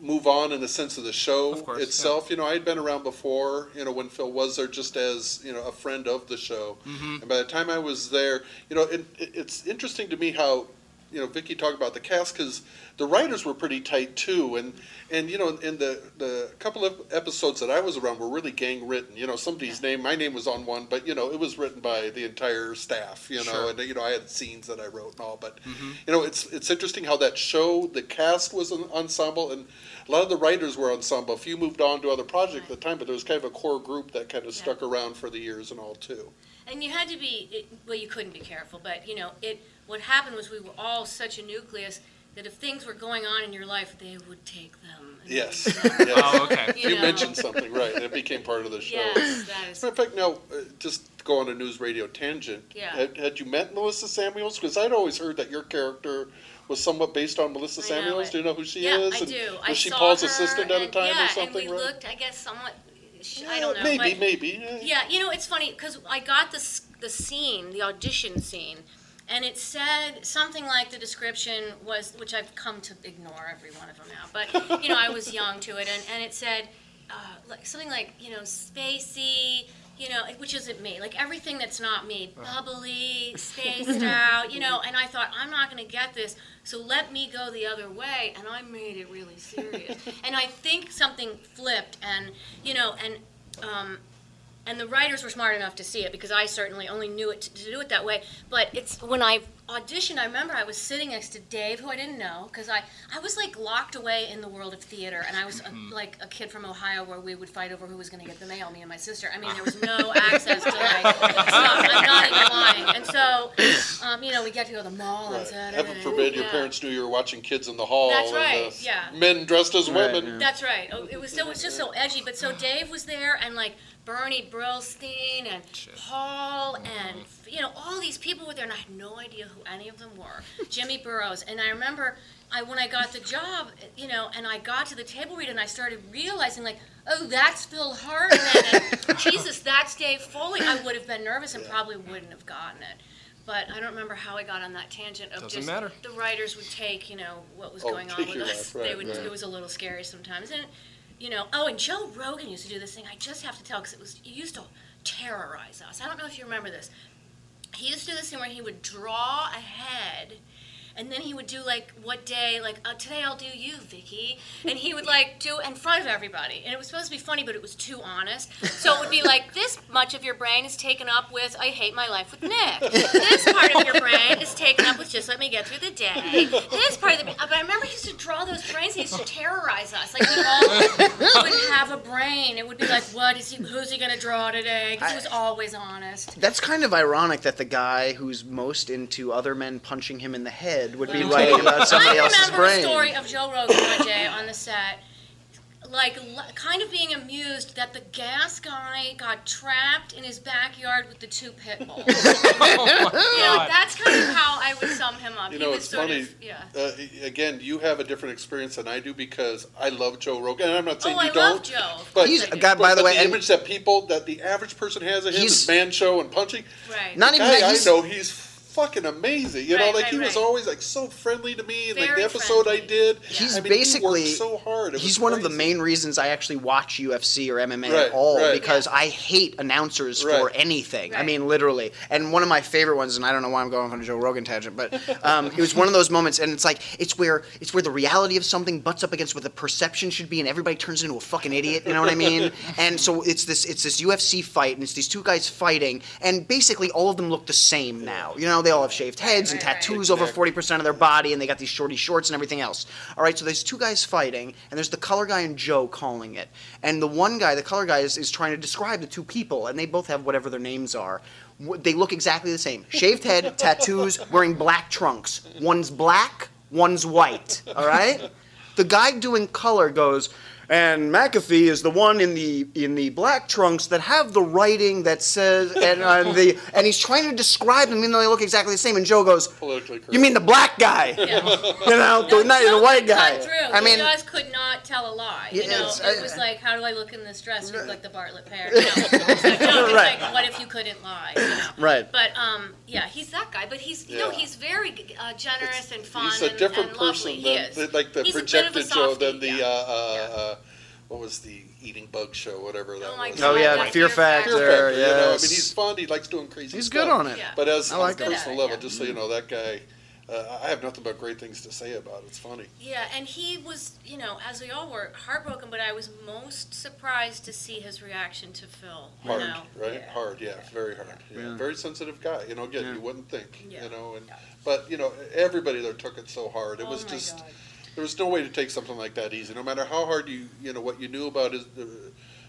move on in the sense of the show Of course, itself. You know, I had been around before. You know, when Phil was there, just as you know, a friend of the show. Mm-hmm. And by the time I was there, you know, it, it, it's interesting to me how you know, Vicki talked about the cast because the writers were pretty tight too, and and you know, in the the couple of episodes that I was around were really gang written. You know, somebody's name, my name was on one, but you know, it was written by the entire staff. You know, Sure. and you know, I had scenes that I wrote and all, but mm-hmm. you know, it's it's interesting how that show, the cast was an ensemble, and a lot of the writers were ensemble. A few moved on to other projects at the time, but there was kind of a core group that kind of Yeah. stuck around for the years and all too. And you had to be, well, you couldn't be careful, but, you know, it, what happened was we were all such a nucleus that if things were going on in your life, they would take them. and Yes. use them. yes. Oh, okay. [laughs] You You know. mentioned something, right? It became part of the show. Yes, that As is, a matter of fact, now, uh, just to go on a news radio tangent. Yeah. Had, had you met Melissa Samuels? Because I'd always heard that your character was somewhat based on Melissa I know Samuels. it. Do you know who she yeah, is? I And do. Was I she saw Paul's her assistant at a and- time yeah, or something? and we right? looked, I guess, somewhat, sh- I don't know. Maybe, but- maybe. yeah. Yeah, you know, it's funny because I got this the scene, the audition scene, and it said something like the description was, which I've come to ignore every one of them now, but you know, I was [laughs] young to it, and, and it said uh, like something like you know spacey. You know, which isn't me. Like everything that's not me, bubbly, [laughs] spaced out. You know, and I thought I'm not going to get this, so let me go the other way, and I made it really serious. [laughs] and I think something flipped, and you know, and um, and the writers were smart enough to see it because I certainly only knew it to, to do it that way. But it's when I auditioned, I remember I was sitting next to Dave, who I didn't know, because I, I was like locked away in the world of theater, and I was a, mm-hmm. like a kid from Ohio where we would fight over who was going to get the mail, me and my sister. I mean, there was no [laughs] access to like stuff. I'm not even lying. And so, um, you know, we get to go to the mall on Right. Saturday. Heaven forbid your Yeah. parents knew you were watching Kids in the Hall. That's uh, right, the yeah. Men dressed as Right, women. yeah. That's right. Oh, it was so it was just so edgy. But so Dave was there, and like Bernie Brillstein and Paul mm-hmm. and you know all these people were there, and I had no idea who any of them were. Jimmy Burrows, and I remember I when I got the job, you know, and I got to the table read, and I started realizing like, oh, that's Phil Hartman, and [laughs] Jesus, that's Dave Foley. I would have been nervous and probably wouldn't have gotten it. But I don't remember how I got on that tangent of Doesn't just matter. the writers would take, you know, what was Oh, going on with us. life, they would. right. It was a little scary sometimes, and you know. Oh, and Joe Rogan used to do this thing. I just have to tell because it was. He used to terrorize us. I don't know if you remember this. He used to do this thing where he would draw a head. And then he would do like what day, like uh, today I'll do you, Vicki, and he would like do in front of everybody, and it was supposed to be funny, but it was too honest. So it would be like this much of your brain is taken up with I hate my life with Nick. This part of your brain is taken up with just let me get through the day. This part of the, but I remember he used to draw those brains. He used to terrorize us. Like we all would have a brain. It would be like, what is he? Who's he gonna draw today? Because he was always honest. That's kind of ironic that the guy who's most into other men punching him in the head would be writing about somebody else's brain. I remember brain. a story of Joe Rogan one day on the set, like l- kind of being amused that the gas guy got trapped in his backyard with the two pit bulls. Oh, [laughs] [laughs] you know, that's kind of how I would sum him up. You he know, it's funny. Of, yeah. Uh, again, you have a different experience than I do because I love Joe Rogan. And I'm not saying Oh, you I don't. love Joe. But, course He's I a do. guy, by the way, the image that people, that the average person has of him He's- is man show and punching. Right. not even Guy that. I He's, know, he's fucking amazing. You know, like right, he was right. always like so friendly to me. And like the episode I friendly. did, He's I mean, basically- he so hard. It He's was one of the main reasons I actually watch UFC or MMA Right, at all right. because I hate announcers for Right. anything. I mean, literally. And one of my favorite ones, and I don't know why I'm going on a Joe Rogan tangent, but um, it was one of those moments, and it's like it's where it's where the reality of something butts up against what the perception should be, and everybody turns into a fucking idiot. You know what I mean? [laughs] and so it's this it's this UFC fight, and it's these two guys fighting, and basically all of them look the same now. You know, they all have shaved heads and tattoos over forty percent of their body, and they got these shorty shorts and everything else. All right, so there's two guys fighting, and there's the color guy and Joe calling it, and the one guy, the color guy, is, is trying to describe the two people, and they both have whatever their names are. They look exactly the same: shaved head, [laughs] tattoos, wearing black trunks. One's black, one's white. All right. The guy doing color goes. And McAfee is the one in the in the black trunks that have the writing that says and, and [laughs] the and he's trying to describe them even though they look exactly the same. And Joe goes, "You mean the black guy? Yeah. [laughs] You know, the, not the white guy." Cut through. I mean, he just could not tell a lie. You know, it's- it I- was like, how do I look in this dress? You look [laughs] like the Bartlett pear. You know, like, no, Right. like, what if you couldn't lie? You know? right. But um, yeah, he's that guy. But he's you know he's very uh, generous and fun He's a different and person lovely. He than is. the, like the He's a bit of a projected Joe than the yeah. uh, uh, Yeah. uh, what was the eating bug show, whatever that Oh my was. Oh yeah, the Fear Factor. Fear Factor, you know, I mean, yes. he's fun. He likes doing crazy He's stuff. good on it. Yeah. But as I on a like him. personal Good it, level, yeah. just so you know, that guy, uh, I have nothing but great things to say about it. It's funny. Yeah, and he was, you know, as we all were, heartbroken, but I was most surprised to see his reaction to Phil. you Hard, know? right? Yeah. Hard, yeah, very hard. Yeah. Yeah. Very sensitive guy. You know, again, Yeah. you wouldn't think. Yeah. You know, and but you know, everybody there took it so hard. It Oh was my just God. There was no way to take something like that easy. No matter how hard you you know what you knew about his uh,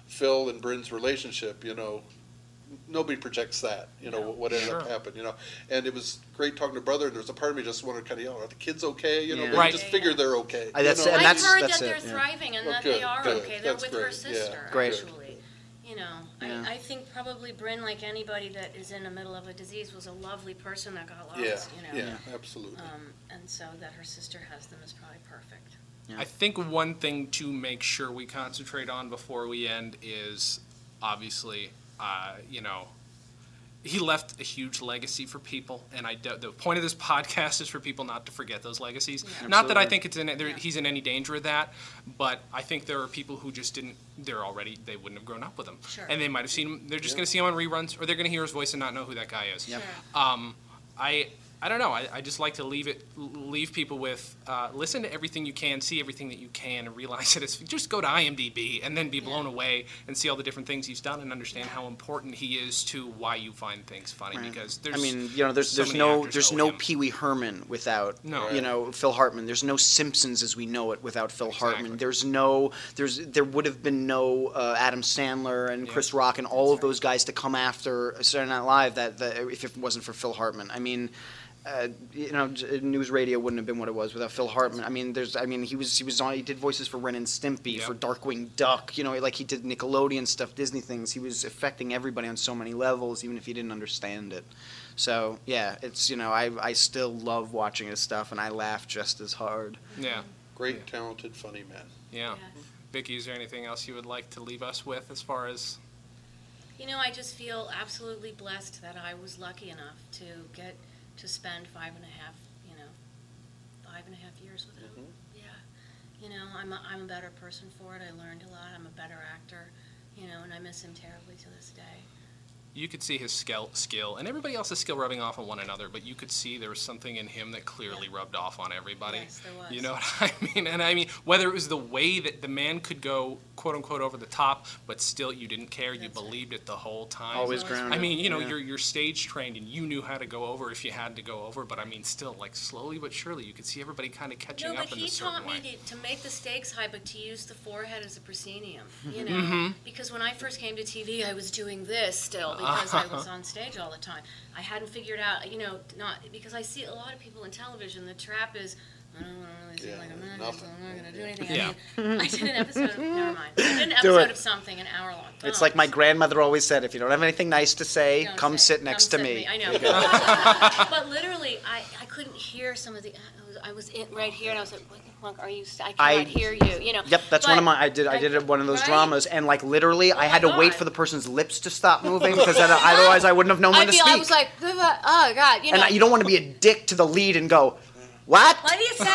Phil and Brynn's relationship, you know, nobody projects that. You know No. what ended up Sure. happening. You know, and it was great talking to brother. And there was a part of me just wanted to kind of yell, "Are the kids okay?" You know, Yeah. Right. you just figure they're okay. Uh, that's- you know? and I've that's- heard that's that it, they're yeah. thriving and Oh, that good, they are good. okay. They're That's with her great. Yeah, sister, Great. actually. You know, Yeah. I, I think probably Brynn, like anybody that is in the middle of a disease, was a lovely person that got lost. yeah, you know, yeah, absolutely. Um, and so that her sister has them is probably perfect. I think one thing to make sure we concentrate on before we end is obviously, uh, you know, he left a huge legacy for people, and I do, the point of this podcast is for people not to forget those legacies. Not that I think it's in there, Yeah. he's in any danger of that, but I think there are people who just didn't. They're already they wouldn't have grown up with him, Sure. and they might have seen him. They're just going to see him on reruns, or they're going to hear his voice and not know who that guy is. Yep. Sure. Um, I I don't know. I, I just like to leave it leave people with uh, listen to everything you can, see everything that you can, and realize [laughs] that it's just go to IMDb and then be blown away and see all the different things he's done and understand how important he is to why you find things funny Right. because there's I mean, you know, there's so there's no there's no him. Pee Wee Herman without No. you know Phil Hartman. There's no Simpsons as we know it without Phil Exactly. Hartman. There's no there's there would have been no uh, Adam Sandler and Yeah. Chris Rock and all of those guys to come after Saturday Night Live that, that if it wasn't for Phil Hartman. I mean. Uh, you know, j- news radio wouldn't have been what it was without Phil Hartman. I mean, there's, I mean, he was, he was on, he did voices for Ren and Stimpy, Yep. for Darkwing Duck. You know, like he did Nickelodeon stuff, Disney things. He was affecting everybody on so many levels, even if he didn't understand it. So yeah, it's you know I I still love watching his stuff and I laugh just as hard. yeah Great, talented, funny man. yeah. Yes. Vicki, is there anything else you would like to leave us with as far as You know, I just feel absolutely blessed that I was lucky enough to get to spend five and a half, you know, five and a half years with him. Mhm. Yeah. You know, I'm a, I'm a better person for it. I learned a lot. I'm a better actor, you know, and I miss him terribly to this day. You could see his skill, skill and everybody else's skill rubbing off on one another, but you could see there was something in him that clearly rubbed off on everybody. Yes, there was. You know [laughs] what I mean? And I mean, whether it was the way that the man could go, quote unquote, over the top, but still you didn't care, you That's right. believed it the whole time. Always Always grounded. I mean, you know, Yeah. you're you're stage trained and you knew how to go over if you had to go over, but I mean, still, like slowly but surely, you could see everybody kind of catching No, but up in he a certain taught me way. to, to make the stakes high, but to use the forehead as a proscenium, you [laughs] know? Mm-hmm. Because when I first came to TV, I was doing this still [laughs] because I was on stage all the time. I hadn't figured out, you know, not, because I see a lot of people in television, the trap is, I don't want to really seem Yeah, like I'm not, nothing. I'm not going to do anything. Yeah. I, mean, I did an episode, of, [laughs] never mind. I did an episode of something, an hour long. It's like my oh. grandmother always said: if you don't have anything nice to say, Don't come say- sit next come to sit me. I know. [laughs] but, but literally, I, I couldn't hear some of the. Uh, I was, in, right here, and I was like, "What the fuck are you? I cannot I- hear you." You know. Yep, that's one of But- my. I did. I did it one of those Right? dramas, and like literally, oh I Oh had my to wait God. for the person's lips to stop [laughs] moving because then, otherwise I wouldn't have known when I to feel speak. I was like, "Oh God," you know. and I- you don't want to be a dick to the lead and go, "What? [laughs] what are you saying?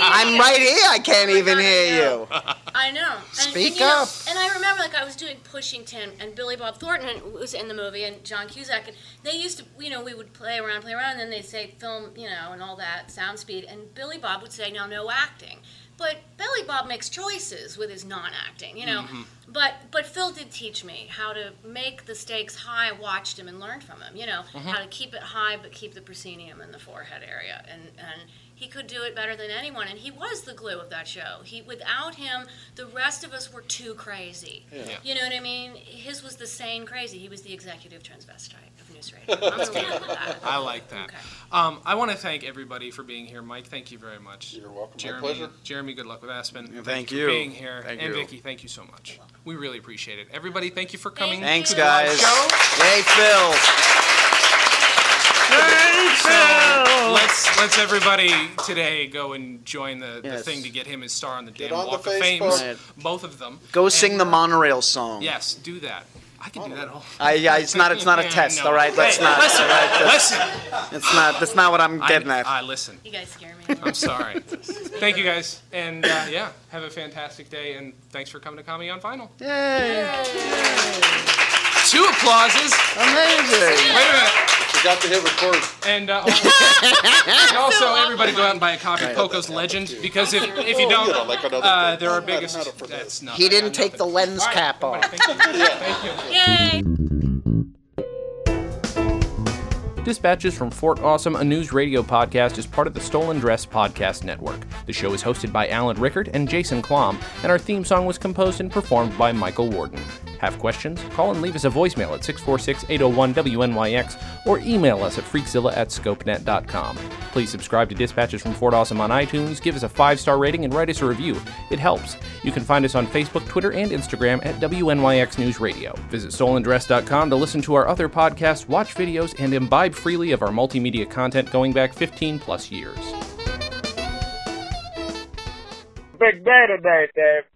I'm right here. I can't Oh even God, hear know. you." I know. And, Speak and, you know, up. and I remember, like, I was doing Pushing Tin, and Billy Bob Thornton was in the movie, and John Cusack, and they used to, you know, we would play around, play around, and then they'd say film, you know, and all that, sound speed, and Billy Bob would say, now, no acting. But Billy Bob makes choices with his non-acting, you know. Mm-hmm. But but Phil did teach me how to make the stakes high. I watched him and learned from him, you know, mm-hmm. how to keep it high but keep the proscenium in the forehead area, and and he could do it better than anyone. And he was the glue of that show. He without him, the rest of us were too crazy. Yeah. You know what I mean? His was the sane crazy. He was the executive transvestite News Radio. I'm gonna leave it at that. I like that. Okay. Um, I want to thank everybody for being here. Mike, thank you very much. You're welcome. My Jeremy, pleasure. Jeremy, good luck with Aspen. Yeah, thank for you. being here. Thank and you. Vicki, thank you so much. We really appreciate it. Everybody, thank you for coming. Thank Thanks, you. guys. Show. Yay, Phil. So let's let's everybody today go and join the, the Yes. thing to get him his star on the Get damn on the Walk of Fame. Facebook. Both of them. Go And, sing the monorail song. Yes, do that. I can do that all. I, yeah, it's not. It's not a [laughs] test. no. All right. Let's Hey, not. Listen, all right, that's- listen. It's not. That's not what I'm getting I, at. I listen. You guys scare me. I'm sorry. [laughs] Thank you guys, and uh, yeah, have a fantastic day, and thanks for coming to Comedy on Vinyl. Yay! Two applauses. Amazing. Wait a minute. Forgot to hit record. And, uh, [laughs] also, and also, everybody go out and buy a copy of Coco's Legend because if, if you Oh, don't, you know, like another uh, thing. they're our I'm biggest. for that. That's not. He didn't take the lens cap off. everybody, Thank you. [laughs] Thank you. Yay! Dispatches from Fort Awesome, a news radio podcast, is part of the Stolen Dress Podcast Network. The show is hosted by Alan Rickard and Jason Klamm, and our theme song was composed and performed by Michael Warden. Have questions? Call and leave us a voicemail at 646 801 WNYX or email us at freakzilla at scopenet.com. Please subscribe to Dispatches from Fort Awesome on iTunes, give us a five star rating, and write us a review. It helps. You can find us on Facebook, Twitter, and Instagram at WNYX News Radio. Visit stolendress.com to listen to our other podcasts, watch videos, and imbibe freely of our multimedia content going back 15 plus years. Big day today, Dave.